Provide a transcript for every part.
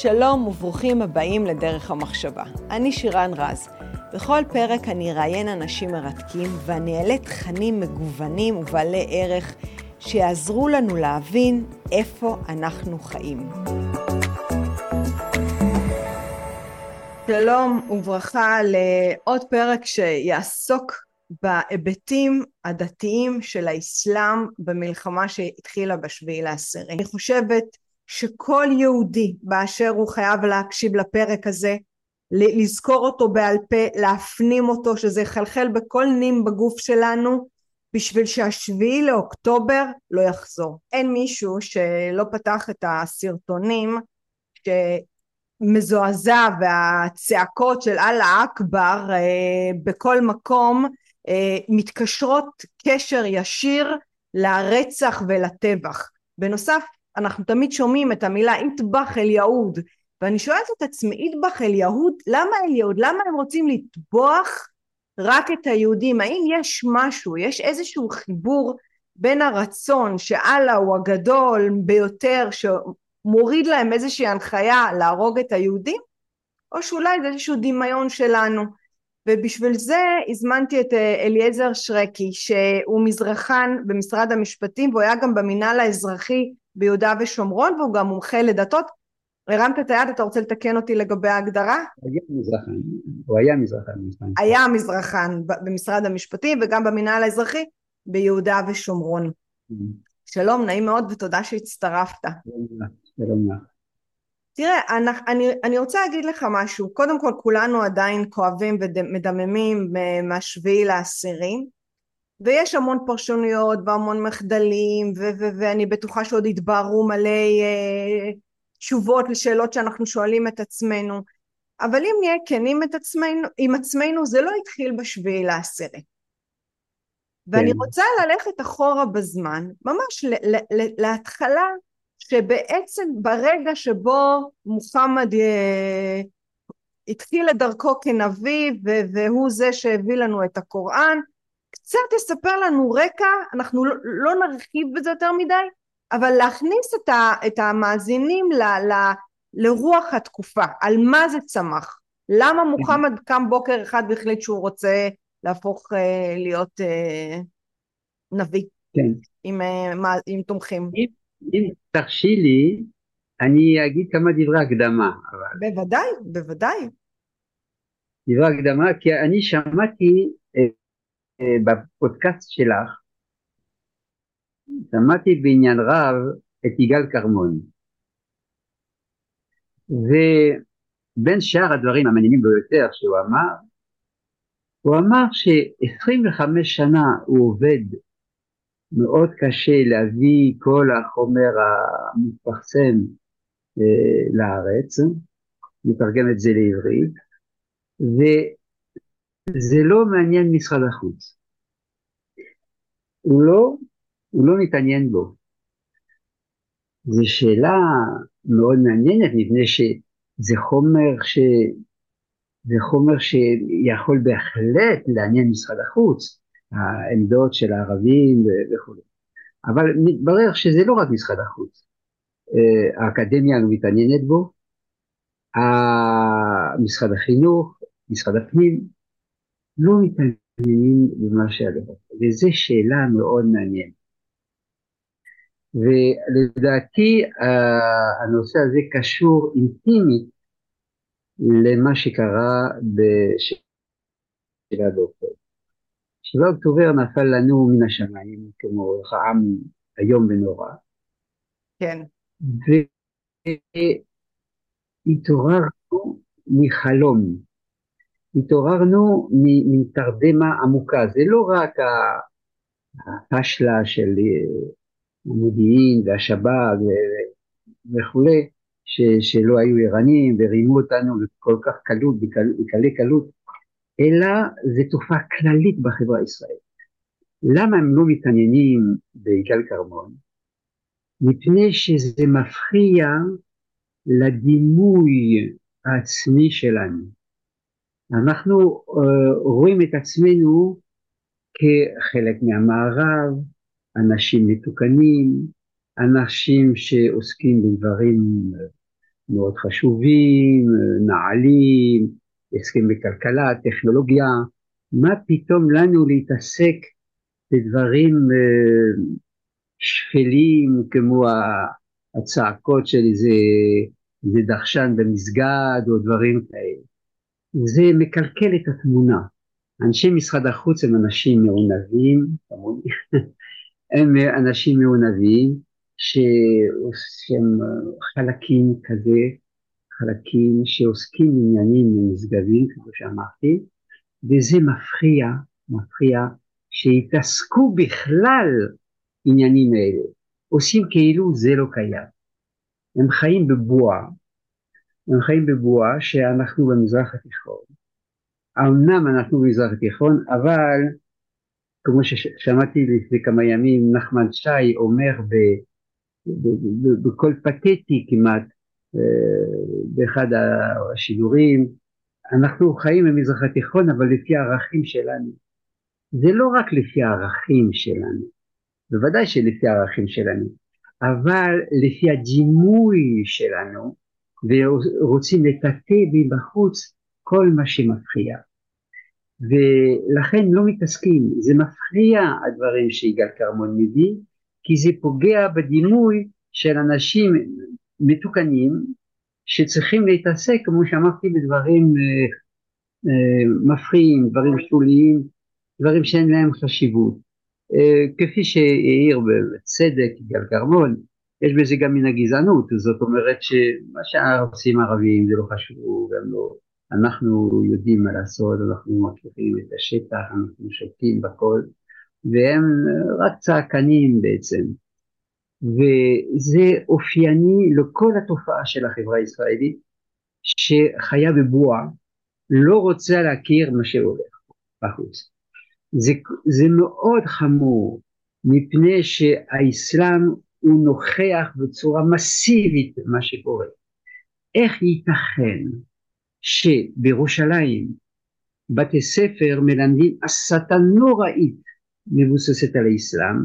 שלום וברוכים הבאים לדרך המחשבה. אני שירן רז. בכל פרק אני אראיין אנשים מרתקים ואני אעלה תכנים מגוונים ובעלי ערך שיעזרו לנו להבין איפה אנחנו חיים. שלום וברכה לעוד פרק שיעסוק בהיבטים הדתיים של האסלאם במלחמה שהתחילה בשביעי לעשירי. אני חושבת שכל יהודי באשר הוא חייב להקשיב לפרק הזה, לזכור אותו בעל פה, להפנים אותו, שזה יחלחל בכל נים בגוף שלנו, בשביל שהשביעי לאוקטובר לא יחזור. אין מישהו שלא פתח את הסרטונים שמזועזע והצעקות של אללה אכבר אה, בכל מקום אה, מתקשרות קשר ישיר לרצח ולטבח. בנוסף אנחנו תמיד שומעים את המילה אטבח אל יהוד ואני שואלת את עצמי אטבח אל יהוד למה אל יהוד למה הם רוצים לטבוח רק את היהודים? האם יש משהו יש איזשהו חיבור בין הרצון שאללה הוא הגדול ביותר שמוריד להם איזושהי הנחיה להרוג את היהודים? או שאולי זה איזשהו דמיון שלנו? ובשביל זה הזמנתי את אה, אליעזר שרקי שהוא מזרחן במשרד המשפטים והוא היה גם במינהל האזרחי ביהודה ושומרון והוא גם מומחה לדתות. הרמת את היד, אתה רוצה לתקן אותי לגבי ההגדרה? היה מזרחן, הוא היה מזרחן. היה מזרחן במשרד המשפטים וגם במינהל האזרחי ביהודה ושומרון. Mm. שלום, נעים מאוד ותודה שהצטרפת. שלום לך. תראה, אני, אני, אני רוצה להגיד לך משהו. קודם כל, כולנו עדיין כואבים ומדממים מהשביעי לעשירי, ויש המון פרשנויות והמון מחדלים, ו- ו- ואני בטוחה שעוד יתבהרו מלא אה, תשובות לשאלות שאנחנו שואלים את עצמנו. אבל אם נהיה כנים את עצמנו, עם עצמנו, זה לא התחיל בשביעי לעשירי. ואני כן. רוצה ללכת אחורה בזמן, ממש ל- ל- להתחלה שבעצם ברגע שבו מוחמד אה, התחיל את דרכו כנביא והוא זה שהביא לנו את הקוראן קצת תספר לנו רקע, אנחנו לא, לא נרחיב בזה יותר מדי, אבל להכניס את, ה, את המאזינים ל, ל, לרוח התקופה, על מה זה צמח, למה מוחמד קם בוקר אחד והחליט שהוא רוצה להפוך אה, להיות אה, נביא, כן. עם, אה, עם תומכים. אם, אם תרשי לי, אני אגיד כמה דברי הקדמה. אבל... בוודאי, בוודאי. דברי הקדמה, כי אני שמעתי בפודקאסט שלך, שמעתי בעניין רב את יגאל כרמון. ובין שאר הדברים המעניינים ביותר שהוא אמר, הוא אמר ש-25 שנה הוא עובד מאוד קשה להביא כל החומר המתפרסם אה, לארץ, לתרגם את זה לעברית, וזה לא מעניין משרד החוץ. הוא לא, הוא לא מתעניין בו. זו שאלה מאוד מעניינת מפני שזה חומר ש... זה חומר שיכול בהחלט לעניין משרד החוץ, העמדות של הערבים וכו'. אבל מתברר שזה לא רק משרד החוץ. אה, האקדמיה לא מתעניינת בו, משרד החינוך, משרד הפנים, לא מתעניינים במה שהדבר. וזו שאלה מאוד מעניינת. ולדעתי אה, הנושא הזה קשור אינטימית למה שקרה בשבעה באוקטובר. שבעה אוקטובר נפל לנו מן השמיים כמו רעם איום ונורא. כן. והתעוררנו מחלום, התעוררנו מתרדמה עמוקה, זה לא רק הפשלה של אה, המודיעין והשב"כ וכולי, שלא היו ערניים ורימו אותנו כל כך קלות, בקלי קלות, אלא זה תופעה כללית בחברה הישראלית. למה הם לא מתעניינים ביגאל כרמון? מפני שזה מפריע לדימוי העצמי שלנו. אנחנו uh, רואים את עצמנו כחלק מהמערב, אנשים מתוקנים, אנשים שעוסקים בדברים מאוד חשובים, נעלים, הסכם בכלכלה, טכנולוגיה, מה פתאום לנו להתעסק בדברים אה, שפלים כמו הצעקות של איזה, איזה דחשן במסגד או דברים כאלה. זה מקלקל את התמונה. אנשי משרד החוץ הם אנשים מעונבים, הם אנשים מעונבים שהם חלקים כזה, חלקים שעוסקים בעניינים נשגבים, כמו שאמרתי, וזה מפריע, מפריע שיתעסקו בכלל עניינים האלה. עושים כאילו זה לא קיים. הם חיים בבועה, הם חיים בבועה שאנחנו במזרח התיכון. אמנם אנחנו במזרח התיכון, אבל כמו ששמעתי לפני כמה ימים נחמן שי אומר בקול פתטי כמעט אה, באחד השידורים, אנחנו חיים במזרח התיכון אבל לפי הערכים שלנו. זה לא רק לפי הערכים שלנו, בוודאי שלפי הערכים שלנו, אבל לפי הדימוי שלנו, ורוצים לטאטא מבחוץ כל מה שמפריע. ולכן לא מתעסקים, זה מפריע הדברים שיגאל כרמון מביא, כי זה פוגע בדימוי של אנשים מתוקנים שצריכים להתעסק, כמו שאמרתי, בדברים אה, אה, מפריעים, דברים שוליים, דברים שאין להם חשיבות. אה, כפי שהעיר בצדק יגאל כרמון, יש בזה גם מן הגזענות, זאת אומרת שמה שעושים הערבים זה לא חשוב, גם לא אנחנו יודעים מה לעשות, אנחנו מכירים את השטח, אנחנו שותים בכל, והם רק צעקנים בעצם. וזה אופייני לכל התופעה של החברה הישראלית, שחיה בבועה, לא רוצה להכיר מה שהולך בחוץ. זה, זה מאוד חמור, מפני שהאסלאם הוא נוכח בצורה מסיבית במה שקורה. איך ייתכן שבירושלים בתי ספר מלמדים הסתה נוראית מבוססת על האסלאם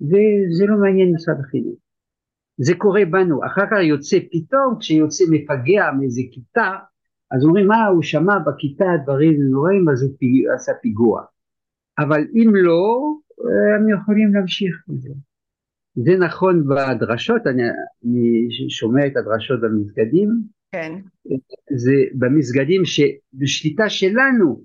וזה לא מעניין משרד החינוך. זה קורה בנו, אחר כך יוצא פתאום כשיוצא מפגע מאיזה כיתה אז אומרים מה הוא שמע בכיתה דברים נוראים אז הוא פיג... עשה פיגוע אבל אם לא הם יכולים להמשיך בזה. זה נכון בדרשות, אני, אני שומע את הדרשות במסגדים, כן. זה במסגדים שבשליטה שלנו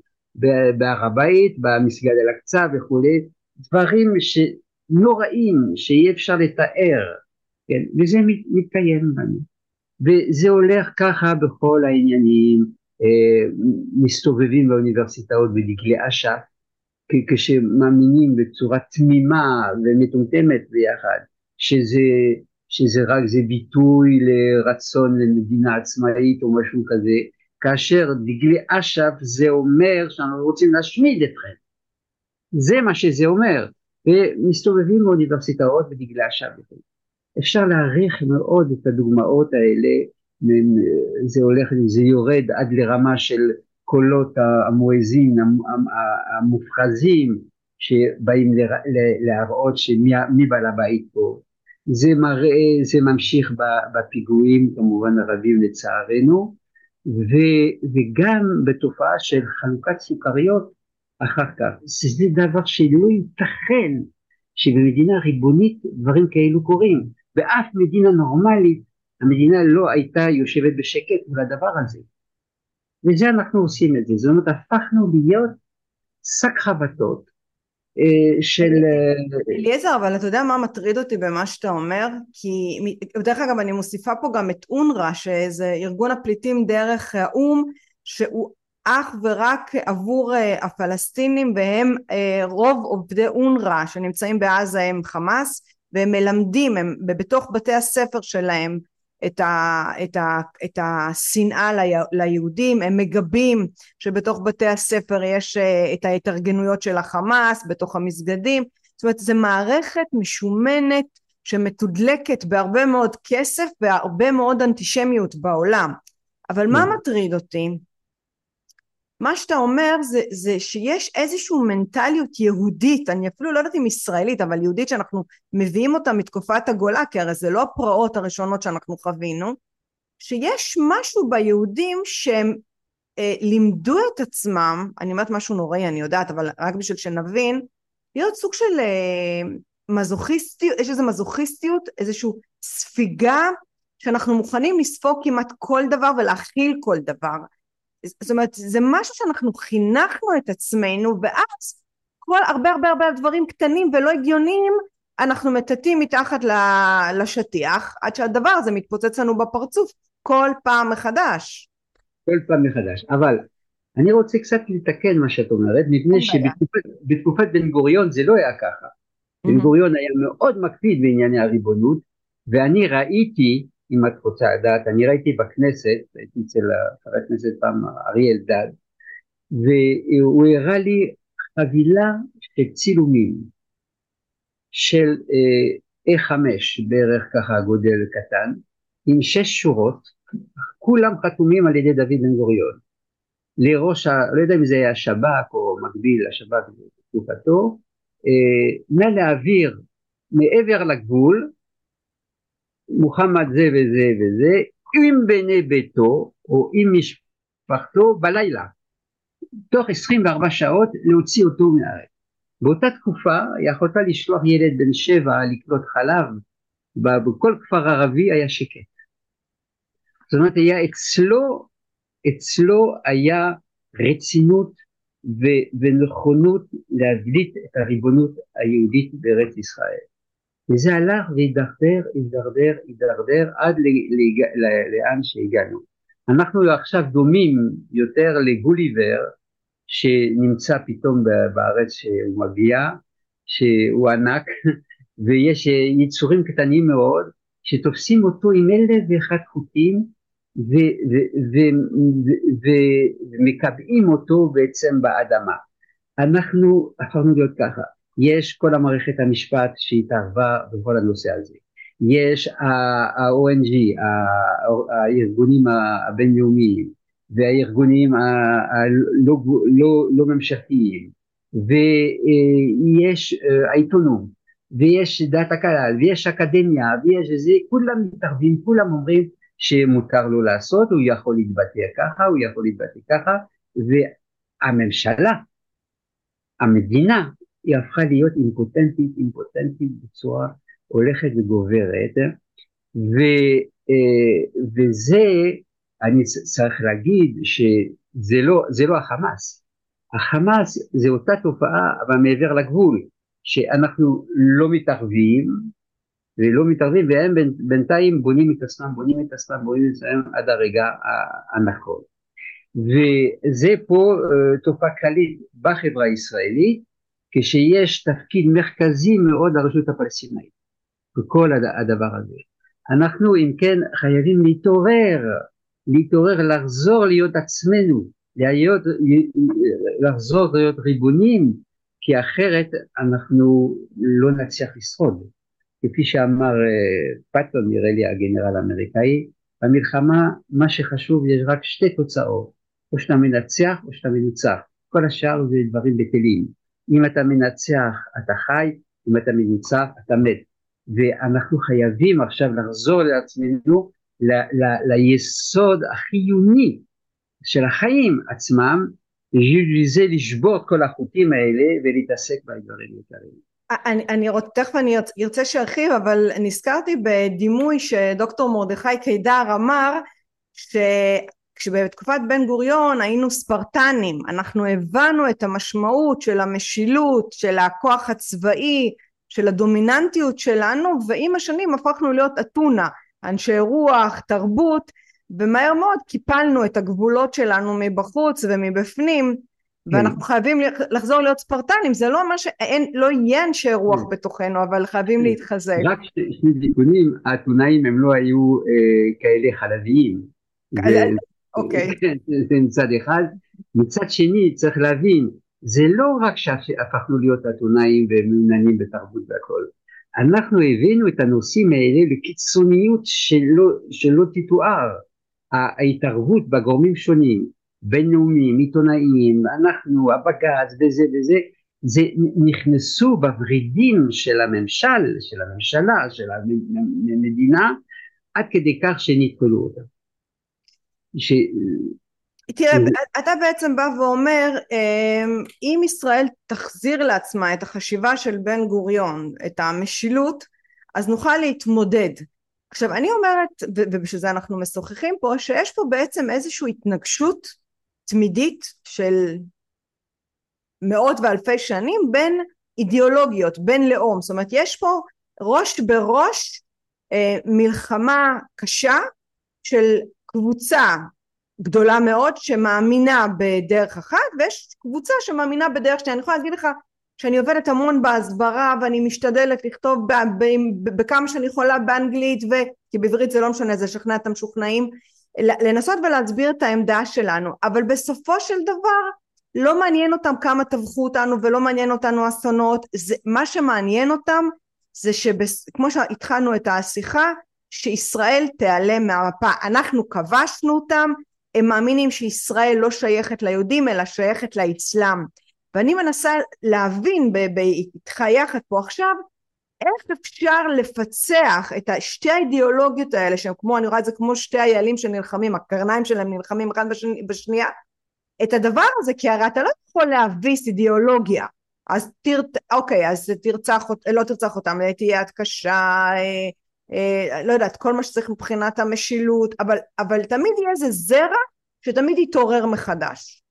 בהר הבית, במסגד אל-אקצא וכולי, דברים שנוראים שאי אפשר לתאר, כן, וזה מתקיים בנו. וזה הולך ככה בכל העניינים, אה, מסתובבים באוניברסיטאות בדגלי אש"ף, כשמאמינים בצורה תמימה ומטומטמת ביחד, שזה שזה רק זה ביטוי לרצון למדינה עצמאית או משהו כזה, כאשר דגלי אש"ף זה אומר שאנחנו רוצים להשמיד אתכם. זה מה שזה אומר. ומסתובבים באוניברסיטאות בדגלי אש"ף. אפשר להעריך מאוד את הדוגמאות האלה, זה הולך, זה יורד עד לרמה של קולות המואזין המופחזים שבאים להראות שמי בעל הבית פה. זה מראה, זה ממשיך בפיגועים כמובן הרבים לצערנו. ו, וגם בתופעה של חלוקת סוכריות אחר כך, זה דבר שלא ייתכן שבמדינה ריבונית דברים כאלו קורים, באף מדינה נורמלית המדינה לא הייתה יושבת בשקט מול הדבר הזה וזה אנחנו עושים את זה, זאת אומרת הפכנו להיות שק חבטות אה, של... אה, אליעזר, אבל אתה יודע מה מטריד אותי במה שאתה אומר? כי דרך אגב אני מוסיפה פה גם את אונר"א, שזה ארגון הפליטים דרך האו"ם, שהוא אך ורק עבור אה, הפלסטינים והם רוב עובדי אונר"א שנמצאים בעזה הם חמאס והם מלמדים, הם בתוך בתי הספר שלהם את, ה, את, ה, את השנאה ליהודים, הם מגבים שבתוך בתי הספר יש אה, את ההתארגנויות של החמאס, בתוך המסגדים, זאת אומרת זו מערכת משומנת שמתודלקת בהרבה מאוד כסף והרבה מאוד אנטישמיות בעולם. אבל מה כן. מטריד אותי? מה שאתה אומר זה, זה שיש איזושהי מנטליות יהודית, אני אפילו לא יודעת אם ישראלית, אבל יהודית שאנחנו מביאים אותה מתקופת הגולה, כי הרי זה לא הפרעות הראשונות שאנחנו חווינו, שיש משהו ביהודים שהם אה, לימדו את עצמם, אני אומרת משהו נוראי אני יודעת אבל רק בשביל שנבין, להיות סוג של אה, מזוכיסטיות, יש איזו מזוכיסטיות, איזושהי ספיגה שאנחנו מוכנים לספוג כמעט כל דבר ולהכיל כל דבר. זאת אומרת זה משהו שאנחנו חינכנו את עצמנו ואז כל הרבה הרבה הרבה דברים קטנים ולא הגיוניים אנחנו מטאטאים מתחת לשטיח עד שהדבר הזה מתפוצץ לנו בפרצוף כל פעם מחדש. כל פעם מחדש. אבל אני רוצה קצת לתקן מה שאת אומרת, מפני שבתקופת בן גוריון זה לא היה ככה. בן גוריון היה מאוד מקפיד בענייני הריבונות, ואני ראיתי, אם את רוצה לדעת, אני ראיתי בכנסת, הייתי אצל חבר הכנסת פעם אריה אלדד, והוא הראה לי חבילה של צילומים של אה, A5 בערך ככה גודל קטן, עם שש שורות, כולם חתומים על ידי דוד בן גוריון. לראש, ה, לא יודע אם זה היה שב"כ או מקביל לשב"כ בתקופתו, אה, נא להעביר מעבר לגבול מוחמד זה וזה וזה עם בני ביתו או עם משפחתו בלילה תוך 24 שעות להוציא אותו מהארץ. באותה תקופה יכולת לשלוח ילד בן שבע לקנות חלב בכל כפר ערבי היה שקט. זאת אומרת היה אצלו, אצלו היה רצינות ונכונות להבליט את הריבונות היהודית בארץ ישראל. וזה הלך והידרדר, הידרדר, הידרדר עד ל, ל, ל, לאן שהגענו. אנחנו עכשיו דומים יותר לגוליבר שנמצא פתאום בארץ שהוא מגיע, שהוא ענק, ויש יצורים קטנים מאוד שתופסים אותו עם אלף ואחד חוקים ומקבעים אותו בעצם באדמה. אנחנו הפכנו להיות ככה, יש כל המערכת המשפט שהתערבה בכל הנושא הזה, יש ה-ONG, הארגונים הבינלאומיים והארגונים הלא לא, לא ממשלתיים ויש אה, העיתונות ויש דעת הקהל ויש אקדמיה ויש זה, כולם מתערבים, כולם אומרים שמותר לו לעשות, הוא יכול להתבטא ככה, הוא יכול להתבטא ככה, והממשלה, המדינה, היא הפכה להיות אימפוטנטית, אימפוטנטית בצורה הולכת וגוברת, ו, אה, וזה, אני צריך להגיד שזה לא, לא החמאס, החמאס זה אותה תופעה אבל מעבר לגבול, שאנחנו לא מתערבים, ולא מתערבים והם בינתיים בונים את עצמם, בונים את עצמם, בונים את עצמם עד הרגע הנכון. וזה פה uh, תופעה כללית בחברה הישראלית כשיש תפקיד מרכזי מאוד לרשות הפלסטינאית בכל הדבר הזה. אנחנו אם כן חייבים להתעורר, להתעורר, לחזור להיות עצמנו, להיות, לחזור להיות ריבונים כי אחרת אנחנו לא נצליח לשרוד. כפי שאמר אה, פטון נראה לי הגנרל האמריקאי, במלחמה מה שחשוב יש רק שתי תוצאות, או שאתה מנצח או שאתה מנוצח, כל השאר זה דברים בטלים, אם אתה מנצח אתה חי, אם אתה מנוצח אתה מת, ואנחנו חייבים עכשיו לחזור לעצמנו ל- ל- ליסוד החיוני של החיים עצמם, זה לשבור את כל החוטים האלה ולהתעסק באתגרים יקרים. אני, אני רוצ, תכף אני ארצה שארחיב אבל נזכרתי בדימוי שדוקטור מרדכי קידר אמר שכשבתקופת בן גוריון היינו ספרטנים אנחנו הבנו את המשמעות של המשילות של הכוח הצבאי של הדומיננטיות שלנו ועם השנים הפכנו להיות אתונה אנשי רוח תרבות ומהר מאוד קיפלנו את הגבולות שלנו מבחוץ ומבפנים ואנחנו כן. חייבים לחזור להיות ספרטנים זה לא אומר שאין לא יהיה אנשי רוח כן. בתוכנו אבל חייבים כן. להתחזק רק שני תיקונים האתונאים הם לא היו אה, כאלה חלביים אוקיי. זה מצד אחד. מצד שני צריך להבין זה לא רק שהפכנו להיות אתונאים ומעוניינים בתרבות והכל. אנחנו הבאנו את הנושאים האלה לקיצוניות שלא, שלא תתואר. ההתערבות בגורמים שונים בינלאומיים, עיתונאיים, אנחנו, הבג"ץ וזה וזה, זה נכנסו בוורידים של הממשל, של הממשלה, של המדינה, עד כדי כך שנתקלו אותם. ש... תראה, אתה בעצם בא ואומר, אמ, אם ישראל תחזיר לעצמה את החשיבה של בן גוריון, את המשילות, אז נוכל להתמודד. עכשיו, אני אומרת, ובשביל זה אנחנו משוחחים פה, שיש פה בעצם איזושהי התנגשות תמידית של מאות ואלפי שנים בין אידיאולוגיות, בין לאום. זאת אומרת, יש פה ראש בראש אה, מלחמה קשה של קבוצה גדולה מאוד שמאמינה בדרך אחת ויש קבוצה שמאמינה בדרך שנייה. אני יכולה להגיד לך שאני עובדת המון בהסברה ואני משתדלת לכתוב בכמה שאני יכולה באנגלית ו... כי בעברית זה לא משנה זה לשכנע את המשוכנעים לנסות ולהסביר את העמדה שלנו אבל בסופו של דבר לא מעניין אותם כמה טבחו אותנו ולא מעניין אותנו אסונות זה, מה שמעניין אותם זה שכמו שהתחלנו את השיחה שישראל תיעלם מהמפה. אנחנו כבשנו אותם הם מאמינים שישראל לא שייכת ליהודים אלא שייכת לאסלאם. ואני מנסה להבין איתך יחד פה עכשיו איך אפשר לפצח את שתי האידיאולוגיות האלה שהם כמו אני רואה את זה כמו שתי איילים שנלחמים הקרניים שלהם נלחמים אחד בשני, בשנייה את הדבר הזה כי הרי אתה לא יכול להביס אידיאולוגיה. אז תר... אוקיי אז תרצח לא תרצח אותם תהיה יד קשה אה, לא יודעת כל מה שצריך מבחינת המשילות אבל, אבל תמיד יהיה איזה זרע שתמיד יתעורר מחדש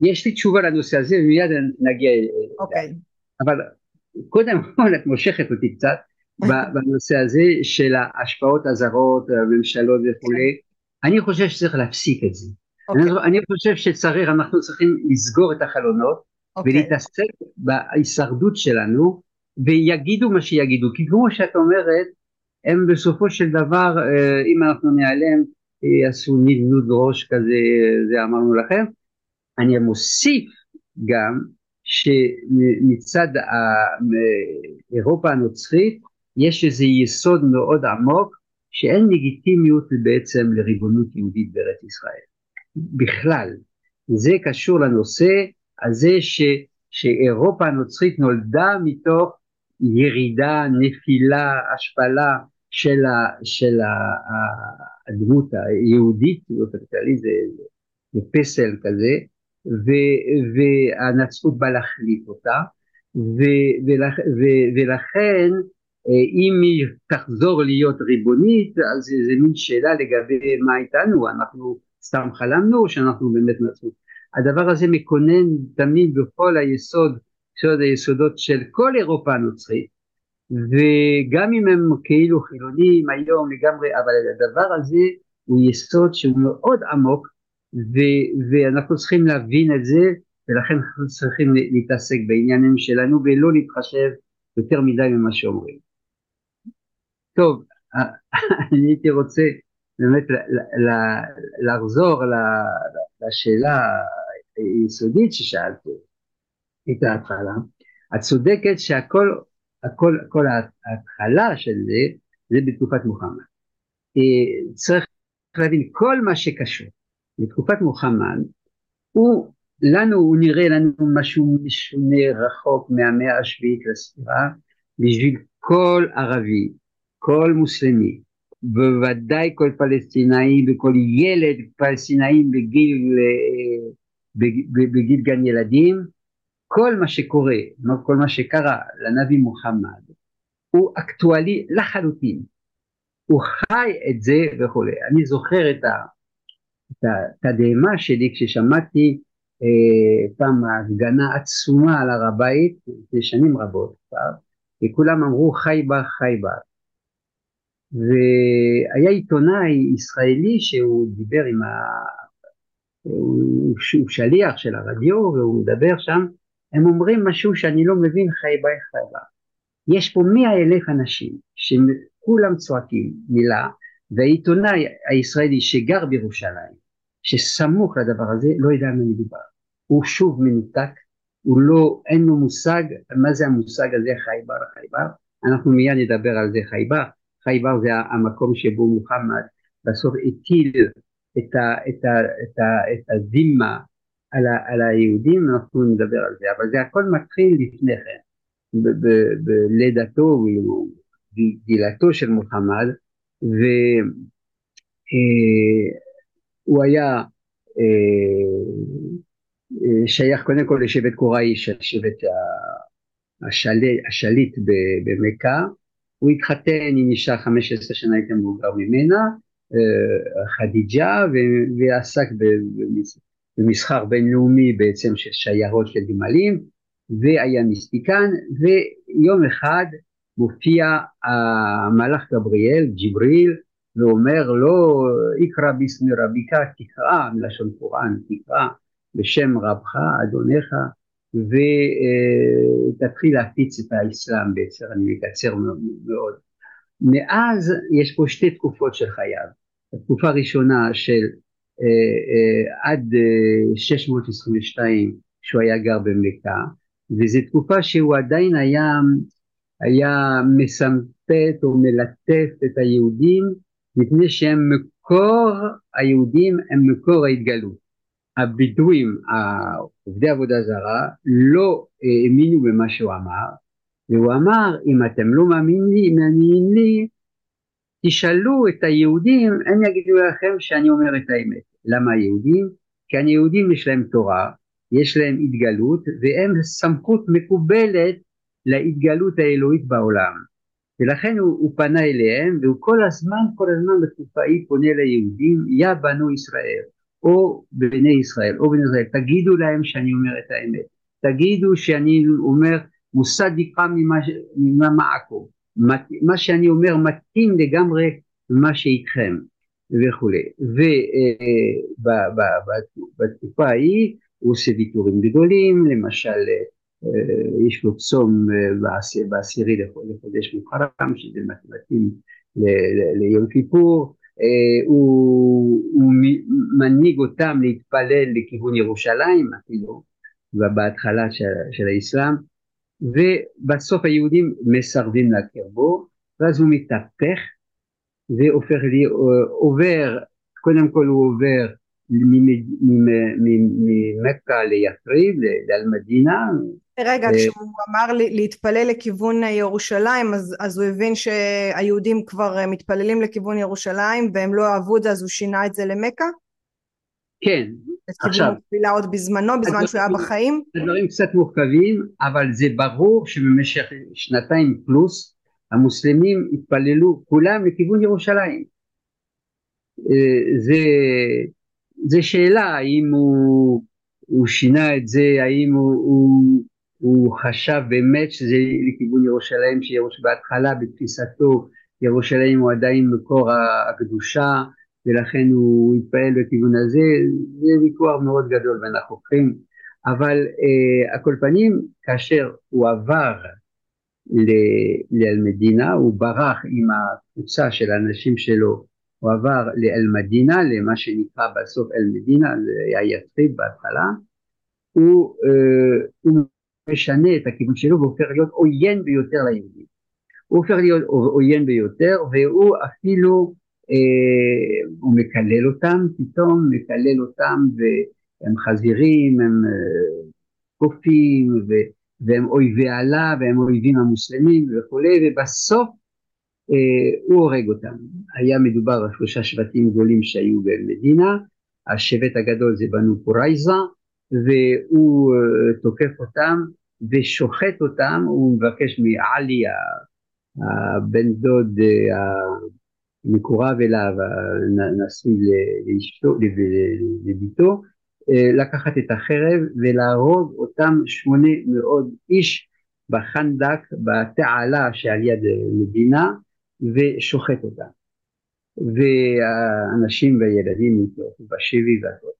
יש לי תשובה לנושא הזה ומיד נגיע אוקיי אבל קודם כל את מושכת אותי קצת בנושא הזה של ההשפעות הזרות הממשלות וכולי אני חושב שצריך להפסיק את זה okay. אני, אוקיי. אני חושב שצריך אנחנו צריכים לסגור את החלונות okay. אוקיי. ולהתעסק בהישרדות שלנו ויגידו מה שיגידו כי כמו שאת אומרת הם בסופו של דבר אה, אם אנחנו ניעלם יעשו נדנוד ראש כזה זה אמרנו לכם. אני מוסיף גם שמצד אירופה הנוצרית יש איזה יסוד מאוד עמוק שאין לגיטימיות בעצם לריבונות יהודית בארץ ישראל. בכלל. זה קשור לנושא הזה ש, שאירופה הנוצרית נולדה מתוך ירידה, נפילה, השפלה של, ה, של ה, הדמות היהודית באופן כללי זה, זה פסל כזה ו, והנצרות באה להחליף אותה ו, ולכ, ו, ולכן אה, אם היא תחזור להיות ריבונית אז זה מין שאלה לגבי מה איתנו אנחנו סתם חלמנו או שאנחנו באמת נצרות? הדבר הזה מקונן תמיד בכל היסוד יסוד היסודות של כל אירופה הנוצרית וגם אם הם כאילו חילונים היום לגמרי אבל הדבר הזה הוא יסוד שהוא מאוד עמוק ו- ואנחנו צריכים להבין את זה ולכן אנחנו צריכים להתעסק בעניינים שלנו ולא להתחשב יותר מדי ממה שאומרים. טוב, אני הייתי רוצה באמת לחזור לשאלה היסודית ששאלתי את ההתחלה. את צודקת שהכל הכל, כל ההתחלה של זה זה בתקופת מוחמד. אה, צריך להבין כל מה שקשור בתקופת מוחמד הוא לנו הוא נראה לנו משהו משונה רחוק מהמאה השביעית לספירה בשביל כל ערבי כל מוסלמי בוודאי כל פלסטינאי וכל ילד פלסטינאי בגיל, אה, בגיל גן ילדים כל מה שקורה, כל מה שקרה לנביא מוחמד הוא אקטואלי לחלוטין, הוא חי את זה וכולי. אני זוכר את התדהמה שלי כששמעתי אה, פעם הפגנה עצומה על הר הבית לפני שנים רבות כבר, וכולם אמרו חי בר חי בר. והיה עיתונאי ישראלי שהוא דיבר עם ה... הוא שליח של הרדיו והוא מדבר שם הם אומרים משהו שאני לא מבין חי בי חי. יש פה מאה אלף אנשים שכולם צועקים מילה והעיתונאי הישראלי שגר בירושלים שסמוך לדבר הזה לא יודע מה מדובר. הוא שוב מנותק הוא לא אין לו מושג מה זה המושג הזה חי בר חי בר אנחנו מיד נדבר על זה חי בר חי בר זה המקום שבו מוחמד בסוף הטיל את, ה, את, ה, את, ה, את הזימה על, ה, על היהודים, אנחנו נדבר על זה, אבל זה הכל מתחיל לפני כן, בלידתו ובגילתו של מוחמד, ו... אה, היה שייך קודם כל לשבט קוראי שבט השליט, השליט במכה, הוא התחתן עם אישה 15 שנה יותר מבוגר ממנה, חדיג'ה, ועסק במסחר בינלאומי בעצם של שיירות של גמלים, והיה מיסטיקן, ויום אחד מופיע המלאך גבריאל, ג'יבריל, ואומר לו, אקרא ביסמי רביקה, תקרא, מלשון קוראן, תקרא בשם רבך, אדונך, ותתחיל להפיץ את האסלאם בעצם, אני מקצר מאוד. מאז יש פה שתי תקופות של חייו. התקופה הראשונה של אה, אה, עד אה, 622 שהוא היה גר במכה, וזו תקופה שהוא עדיין היה, היה מסמפת או מלטף את היהודים מפני שהם מקור, היהודים הם מקור ההתגלות. הבדואים, עובדי עבודה זרה, לא האמינו במה שהוא אמר, והוא אמר, אם אתם לא מאמינים לי, תשאלו את היהודים, הם יגידו לכם שאני אומר את האמת. למה היהודים? כי היהודים יש להם תורה, יש להם התגלות, והם סמכות מקובלת להתגלות האלוהית בעולם. ולכן הוא, הוא פנה אליהם, והוא כל הזמן, כל הזמן בתקופה ההיא פונה ליהודים, יא בנו ישראל. או בני ישראל או בני ישראל תגידו להם שאני אומר את האמת תגידו שאני אומר מוסד דיחה ממה מעקו מה שאני אומר מתאים לגמרי למה שאיתכם וכולי. ובתקופה אה, ההיא הוא עושה ויתורים גדולים למשל אה, יש לו צום אה, בעשירי לחודש מוחרם שזה מתאים ליום כיפור. אה, הוא, הוא מנהיג אותם להתפלל לכיוון ירושלים אפילו בהתחלה של, של האסלאם ובסוף היהודים מסרבים להכיר בו ואז הוא מתהפך והופך לי, עובר קודם כל הוא עובר ממכה ליפריד, לאלמדינה, רגע, כשהוא אמר להתפלל לכיוון ירושלים, אז, אז הוא הבין שהיהודים כבר אה, מתפללים לכיוון ירושלים והם לא אהבו את זה, אז הוא שינה את זה למכה? כן, עכשיו. את כיוון עוד בזמנו, בזמן שהוא היה בחיים? הדברים קצת מורכבים, אבל זה ברור שבמשך שנתיים פלוס המוסלמים התפללו כולם לכיוון ירושלים. אה, זה, זה שאלה האם הוא, הוא שינה את זה, האם הוא, הוא הוא חשב באמת שזה לכיוון ירושלים, שבהתחלה בתפיסתו ירושלים הוא עדיין מקור הקדושה ולכן הוא התפעל בכיוון הזה, זה ויכוח מאוד גדול בין החוקרים, אבל אה, על פנים כאשר הוא עבר לאל-מדינה, הוא ברח עם הקבוצה של האנשים שלו, הוא עבר לאל-מדינה, למה שנקרא בסוף אל-מדינה, זה היה יצחיב בהתחלה, הוא, אה, הוא משנה את הכיוון שלו והופך להיות עוין ביותר ליהודים. הוא הופך להיות עוין ביותר והוא אפילו, הוא מקלל אותם פתאום, מקלל אותם והם חזירים, הם אה, קופים והם אויבי עלה והם אויבים המוסלמים וכולי ובסוף אה, הוא הורג אותם. היה מדובר על שלושה שבטים גדולים שהיו במדינה, השבט הגדול זה בנו קורייזה והוא אה, תוקף אותם ושוחט אותם, הוא מבקש מעלי הבן דוד המקורב אליו, נשוי לאשתו, לביתו, אה, לקחת את החרב ולהרוג אותם שמונה מאות איש בחנדק, בתעלה שעל יד מדינה, ושוחט אותם. והאנשים והילדים איתו בשבי והכל.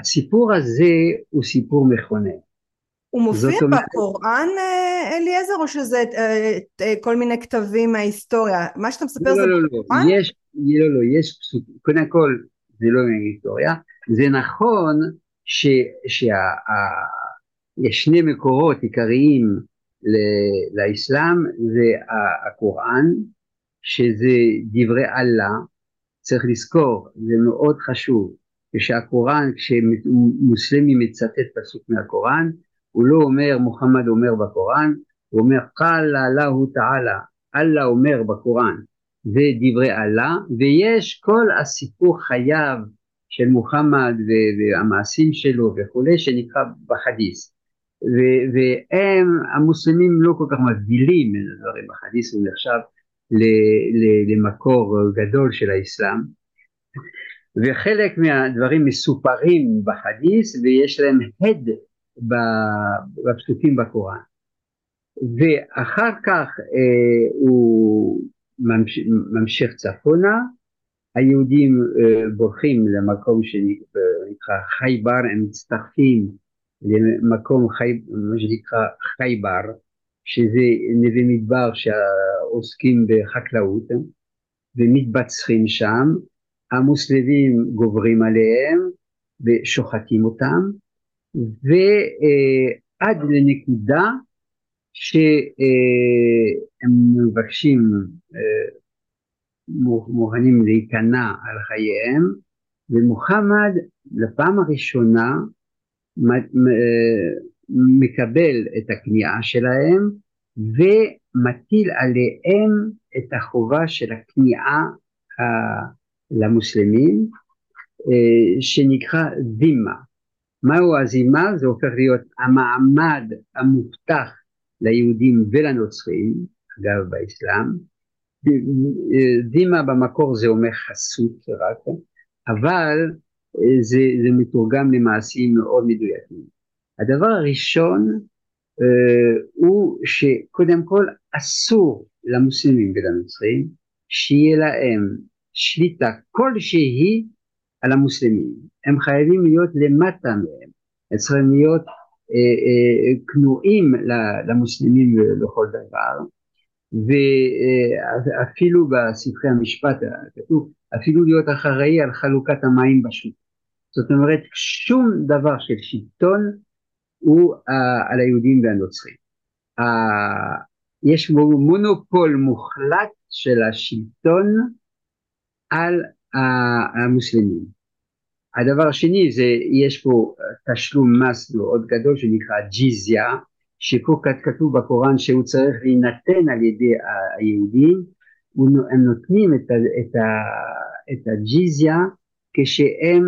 הסיפור הזה הוא סיפור מכונן. הוא מופיע בקוראן אה, אליעזר או שזה אה, אה, כל מיני כתבים מההיסטוריה? מה שאתה מספר לא, זה לא, לא, בקוראן? יש, לא, לא, יש פסוקים, קודם כל זה לא מההיסטוריה, זה נכון שיש שני מקורות עיקריים לאסלאם, זה הקוראן, שזה דברי אללה, צריך לזכור, זה מאוד חשוב, כשהקוראן, כשמוסלמי מצטט פסוק מהקוראן, הוא לא אומר מוחמד אומר בקוראן, הוא אומר קאלה אללהו תעלה, אללה אומר בקוראן, זה דברי אללה, ויש כל הסיפור חייו של מוחמד והמעשים שלו וכולי שנקרא בחדיס. והם המוסלמים לא כל כך מבדילים בין הדברים. בחדיס הוא נחשב למקור גדול של האסלאם. וחלק מהדברים מסופרים בחדיס ויש להם הד בפסוקים בקוראן. ואחר כך אה, הוא ממשיך, ממשיך צפונה. היהודים אה, בורחים למקום שנקרא חייבר הם מצטרפים למקום חי, מה שנקרא חייבר שזה נווה מדבר שעוסקים בחקלאות ומתבצחים שם. המוסלמים גוברים עליהם ושוחטים אותם ועד לנקודה שהם מבקשים מוכנים להיכנע על חייהם ומוחמד לפעם הראשונה מקבל את הכניעה שלהם ומטיל עליהם את החובה של הכניעה למוסלמים שנקרא דימה. מהו הזימה? זה הופך להיות המעמד המובטח ליהודים ולנוצרים, אגב באסלאם, דימה במקור זה אומר חסות רק, אבל זה, זה מתורגם למעשים מאוד מדויקים. הדבר הראשון אה, הוא שקודם כל אסור למוסלמים ולנוצרים שיהיה להם שליטה כלשהי על המוסלמים. הם חייבים להיות למטה מהם, הם צריכים להיות אה, אה, כנועים למוסלמים לכל דבר, ואפילו בספרי המשפט כתוב אפילו להיות אחראי על חלוקת המים בשוק. זאת אומרת שום דבר של שלטון הוא על היהודים והנוצרים. יש מונופול מוחלט של השלטון על המוסלמים. הדבר השני זה יש פה תשלום מס מאוד גדול שנקרא ג'יזיה שפה כתוב בקוראן שהוא צריך להינתן על ידי היהודים הם נותנים את, את, את הג'יזיה כשהם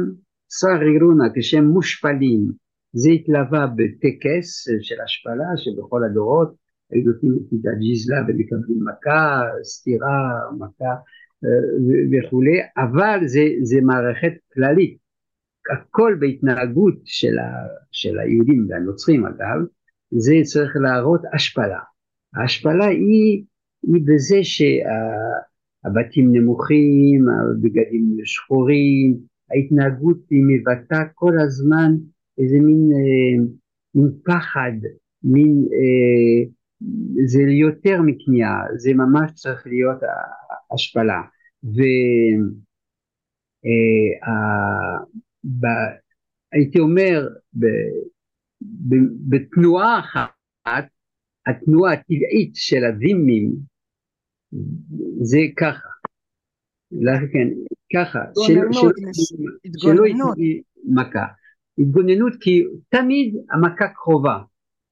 סרירונה כשהם מושפלים זה התלווה בטקס של השפלה שבכל הדורות היו נותנים את הג'יזלה ומקבלים מכה, סטירה, מכה וכולי, אבל זה, זה מערכת כללית. הכל בהתנהגות של, ה, של היהודים והנוצרים אגב, זה צריך להראות השפלה. ההשפלה היא, היא בזה שהבתים נמוכים, הבגדים שחורים, ההתנהגות היא מבטאה כל הזמן איזה מין, אה, מין פחד, מין, אה, זה יותר מכניעה, זה ממש צריך להיות השפלה. והייתי אה, אומר, ב, ב, בתנועה אחת, התנועה הטבעית של הדימים זה ככה, לכן ככה, שלא יהיה מכה. התגוננות כי תמיד המכה קרובה,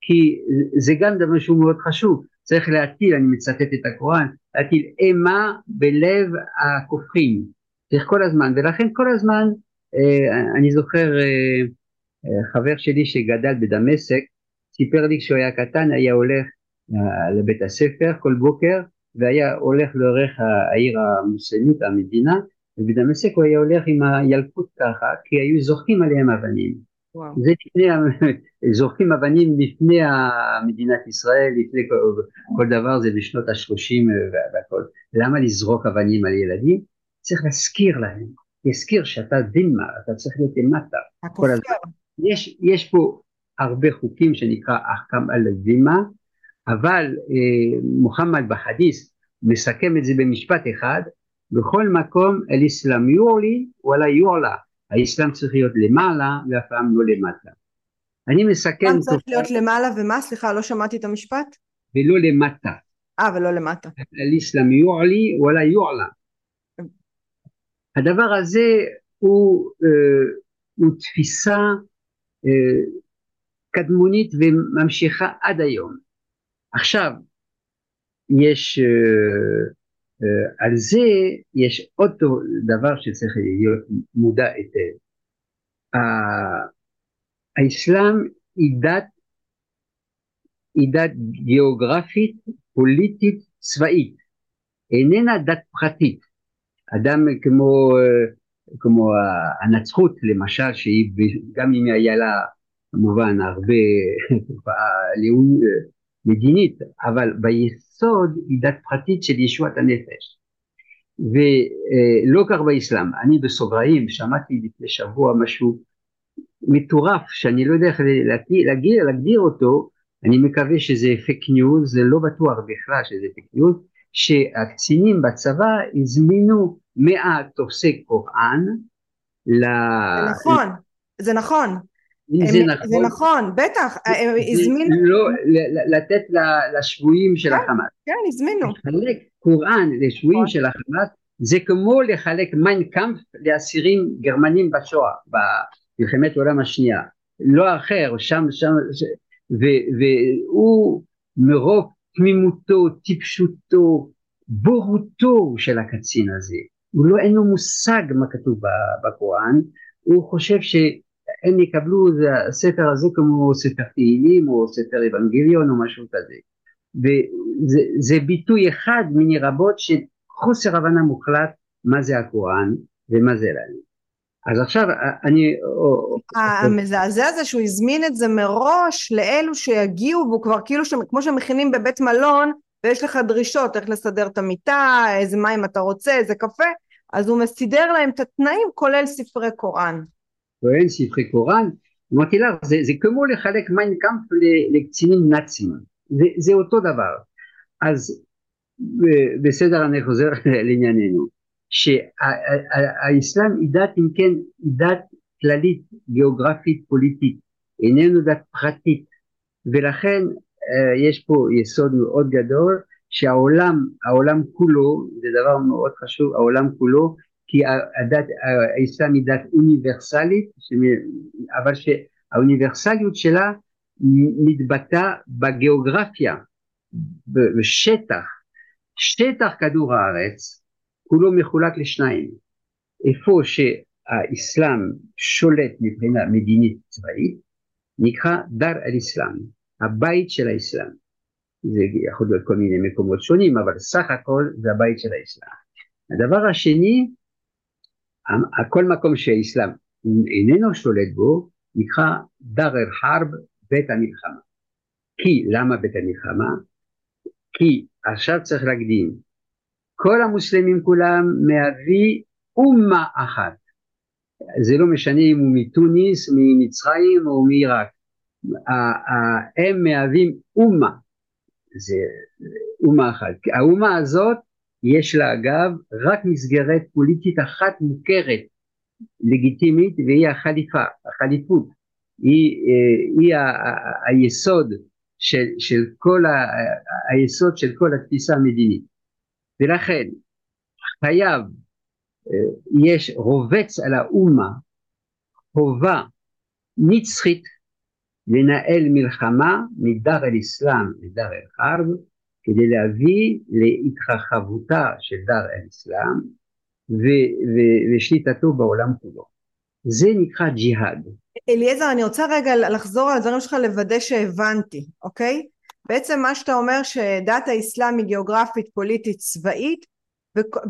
כי זה גם דבר שהוא מאוד חשוב, צריך להטיל, אני מצטט את הקוראן, להטיל אימה בלב הכופרים, צריך כל הזמן, ולכן כל הזמן, אני זוכר אה, אה, חבר שלי שגדל בדמשק, סיפר לי כשהוא היה קטן, היה הולך לבית הספר כל בוקר, והיה הולך לאורך העיר המוסלמית, המדינה, ובדמשק הוא היה הולך עם הילקוט ככה, כי היו זורקים עליהם אבנים. וואו. זה לפני, זורקים אבנים לפני מדינת ישראל, לפני כל, כל דבר, זה בשנות ה-30 והכל. למה לזרוק אבנים על ילדים? צריך להזכיר להם, להזכיר שאתה דילמה, אתה צריך להיות למטה. יש, יש פה הרבה חוקים שנקרא אחכם על דימה, אבל אה, מוחמד בחדיס מסכם את זה במשפט אחד, בכל מקום אל-אסלאם יועלי וואלה יועלה, האסלאם צריך להיות למעלה ואף פעם לא למטה. אני מסכם... האסלאם צריך להיות למעלה ומה? סליחה, לא שמעתי את המשפט. ולא למטה. אה, ולא למטה. אל-אסלאם יועלי וואלה יועלה. הדבר הזה הוא, אה, הוא תפיסה אה, קדמונית וממשיכה עד היום. עכשיו, יש אה, על זה יש עוד דבר שצריך להיות מודע היטב. האסלאם היא דת, היא דת גיאוגרפית, פוליטית, צבאית, איננה דת פרטית. אדם כמו, כמו הנצחות למשל, שהיא גם אם היה לה כמובן הרבה לאום מדינית, אבל ביסוד היא דת פרטית של ישועת הנפש. ולא כך באסלאם. אני בסוגריים שמעתי לפני שבוע משהו מטורף שאני לא יודע איך להגדיר, להגדיר אותו, אני מקווה שזה פייק ניוז, זה לא בטוח בכלל שזה פייק ניוז, שהקצינים בצבא הזמינו מאה תופסי קוראן ל... זה נכון, זה נכון. זה נכון, זה נכון, בטח, הם הזמינו... לא, לתת לשבויים של כן, החמאס. כן, הזמינו. לחלק קוראן לשבויים. של החמאס זה כמו לחלק מיינקאמפ לאסירים גרמנים בשואה, במלחמת העולם השנייה. לא אחר, שם, שם, והוא מרוב תמימותו, טיפשותו, בורותו של הקצין הזה, הוא לא אין לו מושג מה כתוב בקוראן, הוא חושב שהם יקבלו את הספר הזה כמו ספר תהילים או ספר אבנגליון או משהו כזה. וזה ביטוי אחד מיני רבות של חוסר הבנה מוחלט מה זה הקוראן ומה זה לנו. אז עכשיו אני... המזעזע זה שהוא הזמין את זה מראש לאלו שיגיעו והוא כבר כאילו ש... כמו שמכינים בבית מלון ויש לך דרישות איך לסדר את המיטה, איזה מים אתה רוצה, איזה קפה, אז הוא מסדר להם את התנאים כולל ספרי קוראן. כולל ספרי קוראן, אמרתי לך זה, זה כמו לחלק מיינקאמפ לקצינים נאצים, זה, זה אותו דבר. אז בסדר אני חוזר לענייננו. שהאסלאם היא דת אם כן היא דת כללית גיאוגרפית פוליטית איננו דת פרטית ולכן אה, יש פה יסוד מאוד גדול שהעולם העולם כולו זה דבר מאוד חשוב העולם כולו כי הדת האסלאם היא דת אוניברסלית אבל שהאוניברסליות שלה מתבטא בגיאוגרפיה בשטח שטח כדור הארץ כולו מחולק לשניים. איפה שהאסלאם שולט מבחינה מדינית צבאית, נקרא דר אל אסלאם, הבית של האסלאם. זה יכול להיות כל מיני מקומות שונים, אבל סך הכל זה הבית של האסלאם. הדבר השני, כל מקום שהאסלאם איננו שולט בו, נקרא דר אל חרב, בית המלחמה. כי, למה בית המלחמה? כי עכשיו צריך להקדים, כל המוסלמים כולם מהווים אומה אחת. זה לא משנה אם הוא מתוניס, ממצרים או מעיראק. הם מהווים אומה. זה אומה אחת. האומה הזאת יש לה אגב רק מסגרת פוליטית אחת מוכרת, לגיטימית, והיא החליפה, החליפות. היא, אה, היא היסוד של, של כל ה, היסוד של כל התפיסה המדינית. ולכן חייב, אה, יש רובץ על האומה חובה נצחית לנהל מלחמה מדר אל אסלאם לדר אל חרב כדי להביא להתרחבותה של דר אל אסלאם ושליטתו בעולם כולו. זה נקרא ג'יהאד. אליעזר, אני רוצה רגע לחזור על הדברים שלך לוודא שהבנתי, אוקיי? בעצם מה שאתה אומר שדת האסלאם היא גיאוגרפית, פוליטית, צבאית,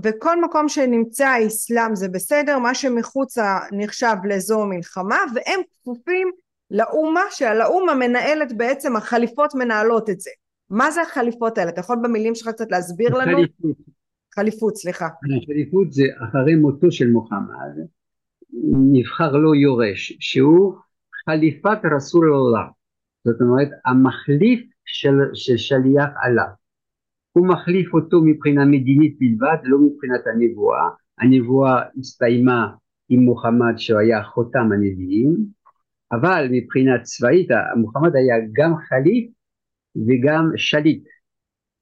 בכל מקום שנמצא האסלאם זה בסדר, מה שמחוצה נחשב לאזור מלחמה, והם כפופים לאומה, שעל האומה מנהלת בעצם, החליפות מנהלות את זה. מה זה החליפות האלה? אתה יכול במילים שלך קצת להסביר לנו? חליפות. חליפות, סליחה. חליפות זה אחרי מותו של מוחמד, נבחר לו יורש, שהוא חליפת רסול אללה. זאת אומרת, המחליף של, של שליח עליו. הוא מחליף אותו מבחינה מדינית בלבד, לא מבחינת הנבואה. הנבואה הסתיימה עם מוחמד שהיה חותם הנביאים, אבל מבחינה צבאית מוחמד היה גם חליף וגם שליט.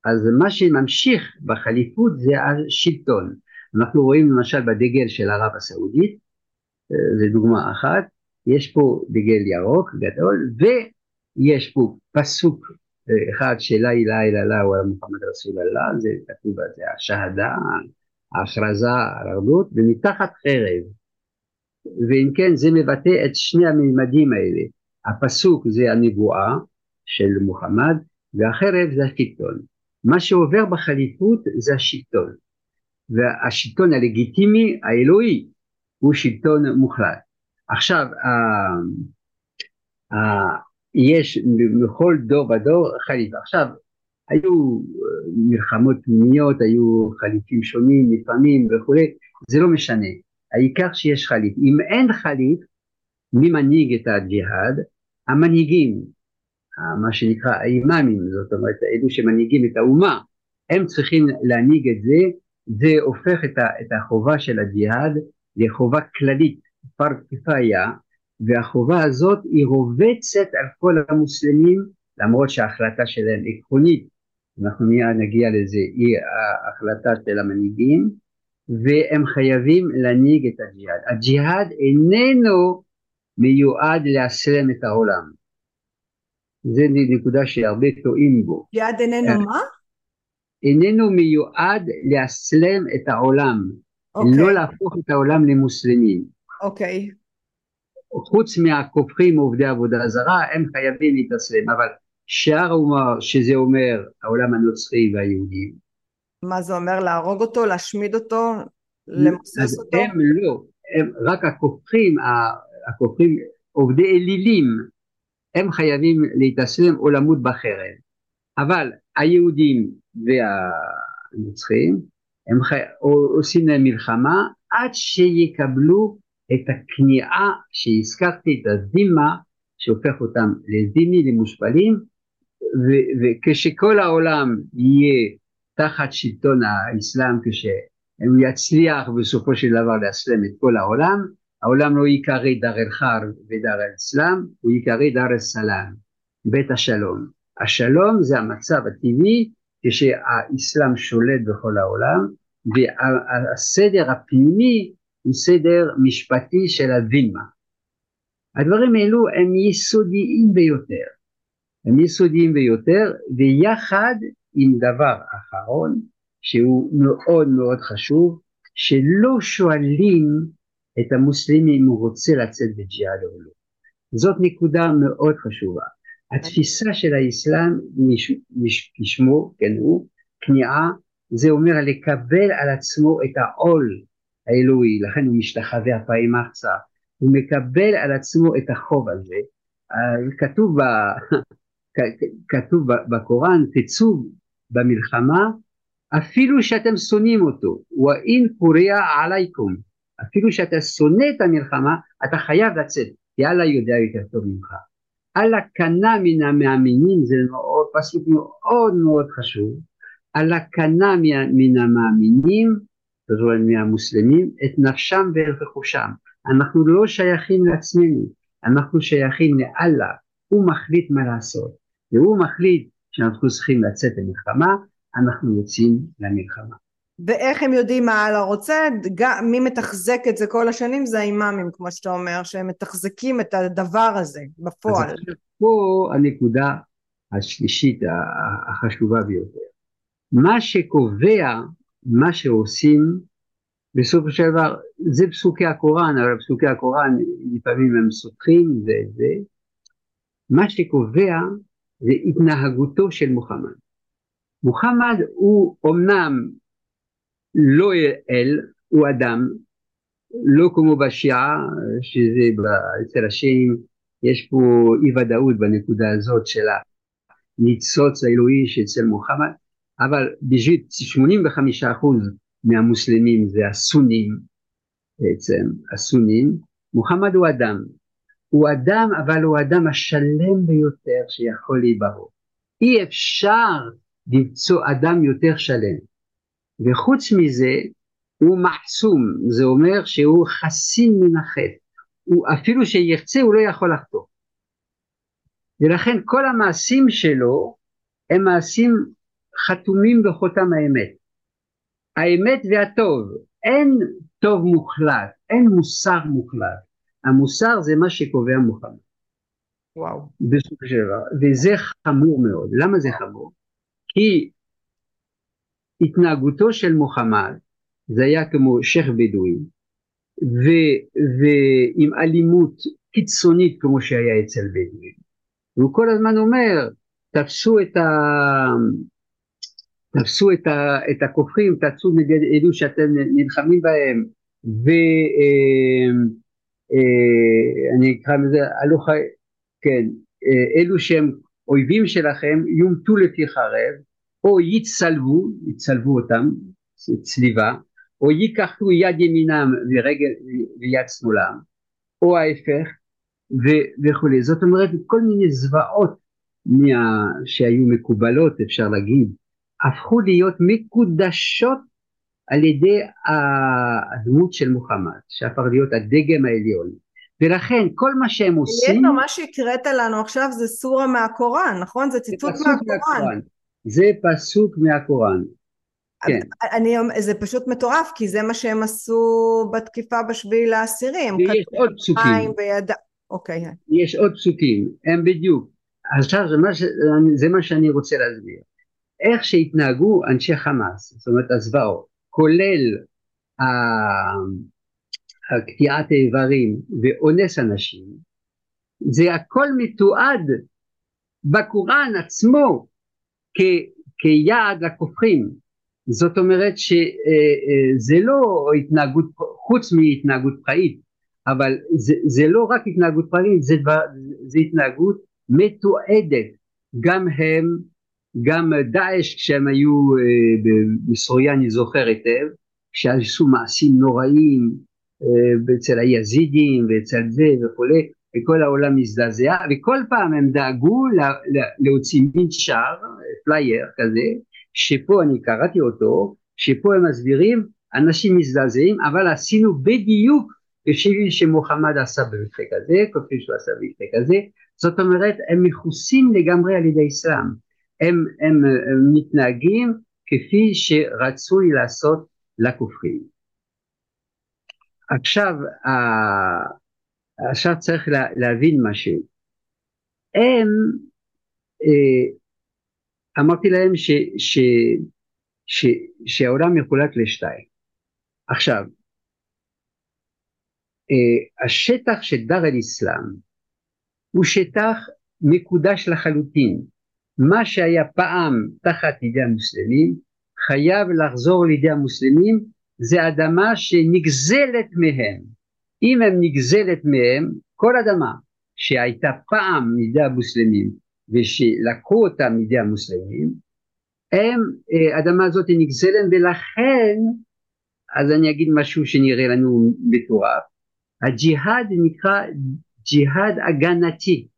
אז מה שממשיך בחליפות זה השלטון. אנחנו רואים למשל בדגל של ערב הסעודית, אה, זו דוגמה אחת, יש פה דגל ירוק גדול ויש פה פסוק אחד של לה אילה אילה לה הוא מוחמד רסול אללה, זה כתוב בזה השהדה, ההכרזה על אחדות, ומתחת חרב. ואם כן זה מבטא את שני הממדים האלה. הפסוק זה הנבואה של מוחמד והחרב זה השלטון. מה שעובר בחליפות זה השלטון. והשלטון הלגיטימי האלוהי הוא שלטון מוחלט. עכשיו יש בכל דור ודור חליפה. עכשיו היו מלחמות פנימיות, היו חליפים שונים לפעמים וכולי, זה לא משנה, העיקר שיש חליף. אם אין חליף, מי מנהיג את הג'יהאד? המנהיגים, מה שנקרא האימאמים, זאת אומרת אלו שמנהיגים את האומה, הם צריכים להנהיג את זה, זה הופך את, ה, את החובה של הג'יהאד לחובה כללית, פר כפאיה, והחובה הזאת היא רובצת על כל המוסלמים למרות שההחלטה שלהם עקרונית, אנחנו מיד נגיע לזה, היא ההחלטה של המנהיגים והם חייבים להנהיג את הג'יהאד. הג'יהאד איננו מיועד לאסלם את העולם. זה נקודה שהרבה טועים בו. ג'יהאד איננו מה? איננו מיועד לאסלם את העולם, okay. אוקיי. לא להפוך את העולם למוסלמים. אוקיי. Okay. חוץ מהכופרים עובדי עבודה זרה, הם חייבים להתאסלם, אבל שאר אומר שזה אומר העולם הנוצרי והיהודים. מה זה אומר? להרוג אותו, להשמיד אותו, למוסס אותו? הם לא, הם רק הכופרים, הכופרים עובדי אלילים, הם חייבים להתאסלם או למות בחרב. אבל היהודים והנוצרים הם חי... עושים להם מלחמה עד שיקבלו את הכניעה שהזכרתי, את הזימה שהופך אותם לזימי, למושפלים, וכשכל העולם יהיה תחת שלטון האסלאם, כשהוא יצליח בסופו של דבר לאסלם את כל העולם, העולם לא ייקרא דר אל חרב ודר אל אסלאם, הוא ייקרא דר אל סלאם, בית השלום. השלום זה המצב הטבעי כשהאסלאם שולט בכל העולם, והסדר הפנימי הוא סדר משפטי של הווילמה. הדברים האלו הם יסודיים ביותר, הם יסודיים ביותר ויחד עם דבר אחרון שהוא מאוד מאוד חשוב שלא שואלים את המוסלמים אם הוא רוצה לצאת בג'יהאד או לא. זאת נקודה מאוד חשובה. התפיסה של האסלאם כשמו, כן הוא, כניעה, זה אומר לקבל על עצמו את העול האלוהי, לכן הוא משתחווה אפיים ארצה, הוא מקבל על עצמו את החוב הזה. אה, כתוב, ב, כתוב בקוראן, תצאו במלחמה אפילו שאתם שונאים אותו, ואין פורע עלייקום, אפילו שאתה שונא את המלחמה, אתה חייב לצאת, כי אללה יודע יותר טוב ממך. אללה קנה מן המאמינים, זה מאוד, פסוק מאוד מאוד חשוב, אללה קנה מן המאמינים זאת אומרת מהמוסלמים, את נפשם ואת רכושם. אנחנו לא שייכים לעצמנו, אנחנו שייכים לאללה, הוא מחליט מה לעשות, והוא מחליט שאנחנו צריכים לצאת למלחמה, אנחנו יוצאים למלחמה. ואיך הם יודעים מה אללה רוצה? גם, מי מתחזק את זה כל השנים זה האימאמים, כמו שאתה אומר, שהם מתחזקים את הדבר הזה בפועל. אז פה הנקודה השלישית החשובה ביותר. מה שקובע מה שעושים בסופו של דבר זה פסוקי הקוראן, אבל פסוקי הקוראן לפעמים הם סותרים זה זה, מה שקובע זה התנהגותו של מוחמד. מוחמד הוא אמנם לא אל, הוא אדם, לא כמו בשיעה, שזה אצל השיעים, יש פה אי ודאות בנקודה הזאת של הניצוץ האלוהי שאצל מוחמד, אבל בשביל 85% מהמוסלמים זה הסונים בעצם, הסונים, מוחמד הוא אדם, הוא אדם אבל הוא האדם השלם ביותר שיכול להיברוא. אי אפשר למצוא אדם יותר שלם. וחוץ מזה הוא מחסום, זה אומר שהוא חסין מן החטא. הוא אפילו שירצה הוא לא יכול לחטוא. ולכן כל המעשים שלו הם מעשים חתומים בחותם האמת. האמת והטוב, אין טוב מוחלט, אין מוסר מוחלט. המוסר זה מה שקובע מוחמד. וואו. בסופו של דבר, וזה חמור מאוד. למה זה חמור? כי התנהגותו של מוחמד זה היה כמו שייח' בדואי, ו, ועם אלימות קיצונית כמו שהיה אצל בדואים. והוא כל הזמן אומר תפסו את, ה... תפסו את, ה... את הכופרים, תעשו נגד אלו שאתם נלחמים בהם ואני אה, אה, אקרא לזה הלוך, כן, אה, אלו שהם אויבים שלכם יומתו לפי חרב או יצלבו, יצלבו אותם, צליבה, או ייקחו יד ימינם ורגל ויד שמאלם, או ההפך וכולי. זאת אומרת כל מיני זוועות מה, שהיו מקובלות אפשר להגיד, הפכו להיות מקודשות על ידי הדמות של מוחמד, שהפך להיות הדגם העליון. ולכן כל מה שהם עושים... מה שהקראת לנו עכשיו זה סורה מהקוראן, נכון? זה ציטוט מהקוראן. מהקוראן. זה פסוק מהקוראן. כן. אני, זה פשוט מטורף, כי זה מה שהם עשו בתקיפה בשביעי לעשירי. ויש עוד פסוקים. ביד... אוקיי. יש עוד פסוקים, הם בדיוק. עכשיו זה מה, ש... זה מה שאני רוצה להסביר. איך שהתנהגו אנשי חמאס, זאת אומרת הזוועות, כולל קטיעת האיברים ואונס אנשים, זה הכל מתועד בקוראן עצמו כ, כיעד לכופרים. זאת אומרת שזה לא התנהגות, חוץ מהתנהגות פראית, אבל זה, זה לא רק התנהגות פראית, זה, זה התנהגות מתועדת. גם הם, גם דאעש כשהם היו בסוריה אני זוכר היטב, שעשו מעשים נוראים אה, אצל היזידים ואצל זה וכולי, וכל העולם מזדעזע, וכל פעם הם דאגו להוציא מין שער, פלייר כזה, שבו אני קראתי אותו, שבו הם מסבירים, אנשים מזדעזעים, אבל עשינו בדיוק כפי שמוחמד עשה במקרה כזה, כפי שהוא עשה במקרה כזה, זאת אומרת הם מכוסים לגמרי על ידי אסלאם, הם, הם, מתנהגים כפי שרצוי לעשות לכופרים. עכשיו, עכשיו צריך לה, להבין משהו. הם, אה, אמרתי להם ש, ש, ש, שהעולם מחולק לשתיים. עכשיו, אה, השטח של דר אל אסלאם הוא שטח מקודש לחלוטין. מה שהיה פעם תחת ידי המוסלמים חייב לחזור לידי המוסלמים זה אדמה שנגזלת מהם. אם הם נגזלת מהם, כל אדמה שהייתה פעם מידי המוסלמים ושלקחו אותה מידי המוסלמים, הם, אה, אדמה הזאת נגזלת ולכן, אז אני אגיד משהו שנראה לנו מטורף, הג'יהאד נקרא ג'יהאד הגנתי.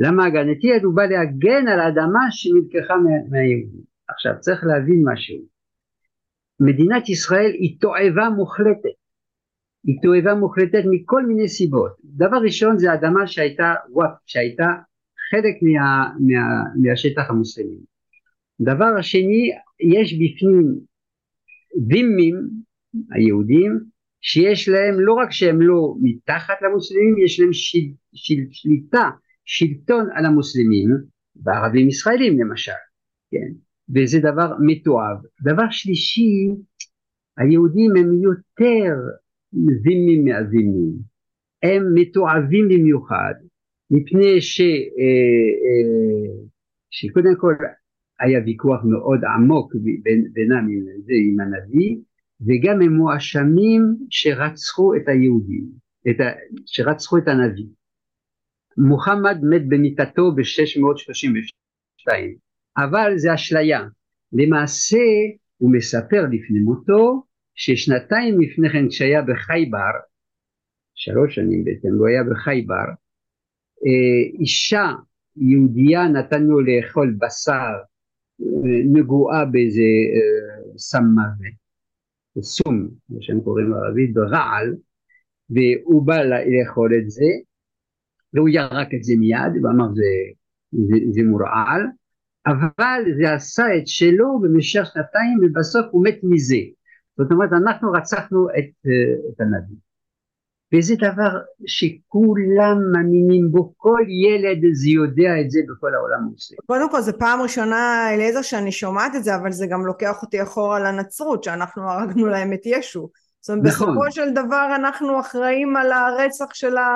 למה הגנתי? הוא בא להגן על האדמה שנלקחה מהיהודים. עכשיו צריך להבין משהו. מדינת ישראל היא תועבה מוחלטת. היא תועבה מוחלטת מכל מיני סיבות. דבר ראשון זה אדמה שהייתה וואפ, שהייתה חלק מה, מה, מהשטח המוסלמי. דבר השני, יש בפנים דימים, היהודים, שיש להם לא רק שהם לא מתחת למוסלמים, יש להם של, של, שליטה, שלטון על המוסלמים, בערבים ישראלים למשל, כן, וזה דבר מתועב. דבר שלישי, היהודים הם יותר זימים מהזימים, הם מתועבים במיוחד, מפני ש, אה, אה, שקודם כל היה ויכוח מאוד עמוק בינם עם הנביא, וגם הם מואשמים שרצחו את היהודים, את ה, שרצחו את הנביא. מוחמד מת במיטתו ב-632, אבל זה אשליה. למעשה הוא מספר לפני מותו ששנתיים לפני כן כשהיה בחייבר, שלוש שנים בעצם, הוא היה בחייבר, אה, אישה יהודייה נתן לו לאכול בשר אה, נגועה באיזה אה, סם מוות סום, כמו שהם קוראים בערבית, ברעל, והוא בא לאכול את זה, והוא ירק את זה מיד, ואמר זה, זה, זה מורעל, אבל זה עשה את שלו במשך שנתיים, ובסוף הוא מת מזה. זאת אומרת, אנחנו רצחנו את, את הנביא. וזה דבר שכולם מאמינים בו, כל ילד זה יודע את זה בכל העולם המוסלמי. קודם כל זו פעם ראשונה אליעזר שאני שומעת את זה, אבל זה גם לוקח אותי אחורה לנצרות, שאנחנו הרגנו להם את ישו. זאת אומרת, נכון. בסופו של דבר אנחנו אחראים על הרצח של ה...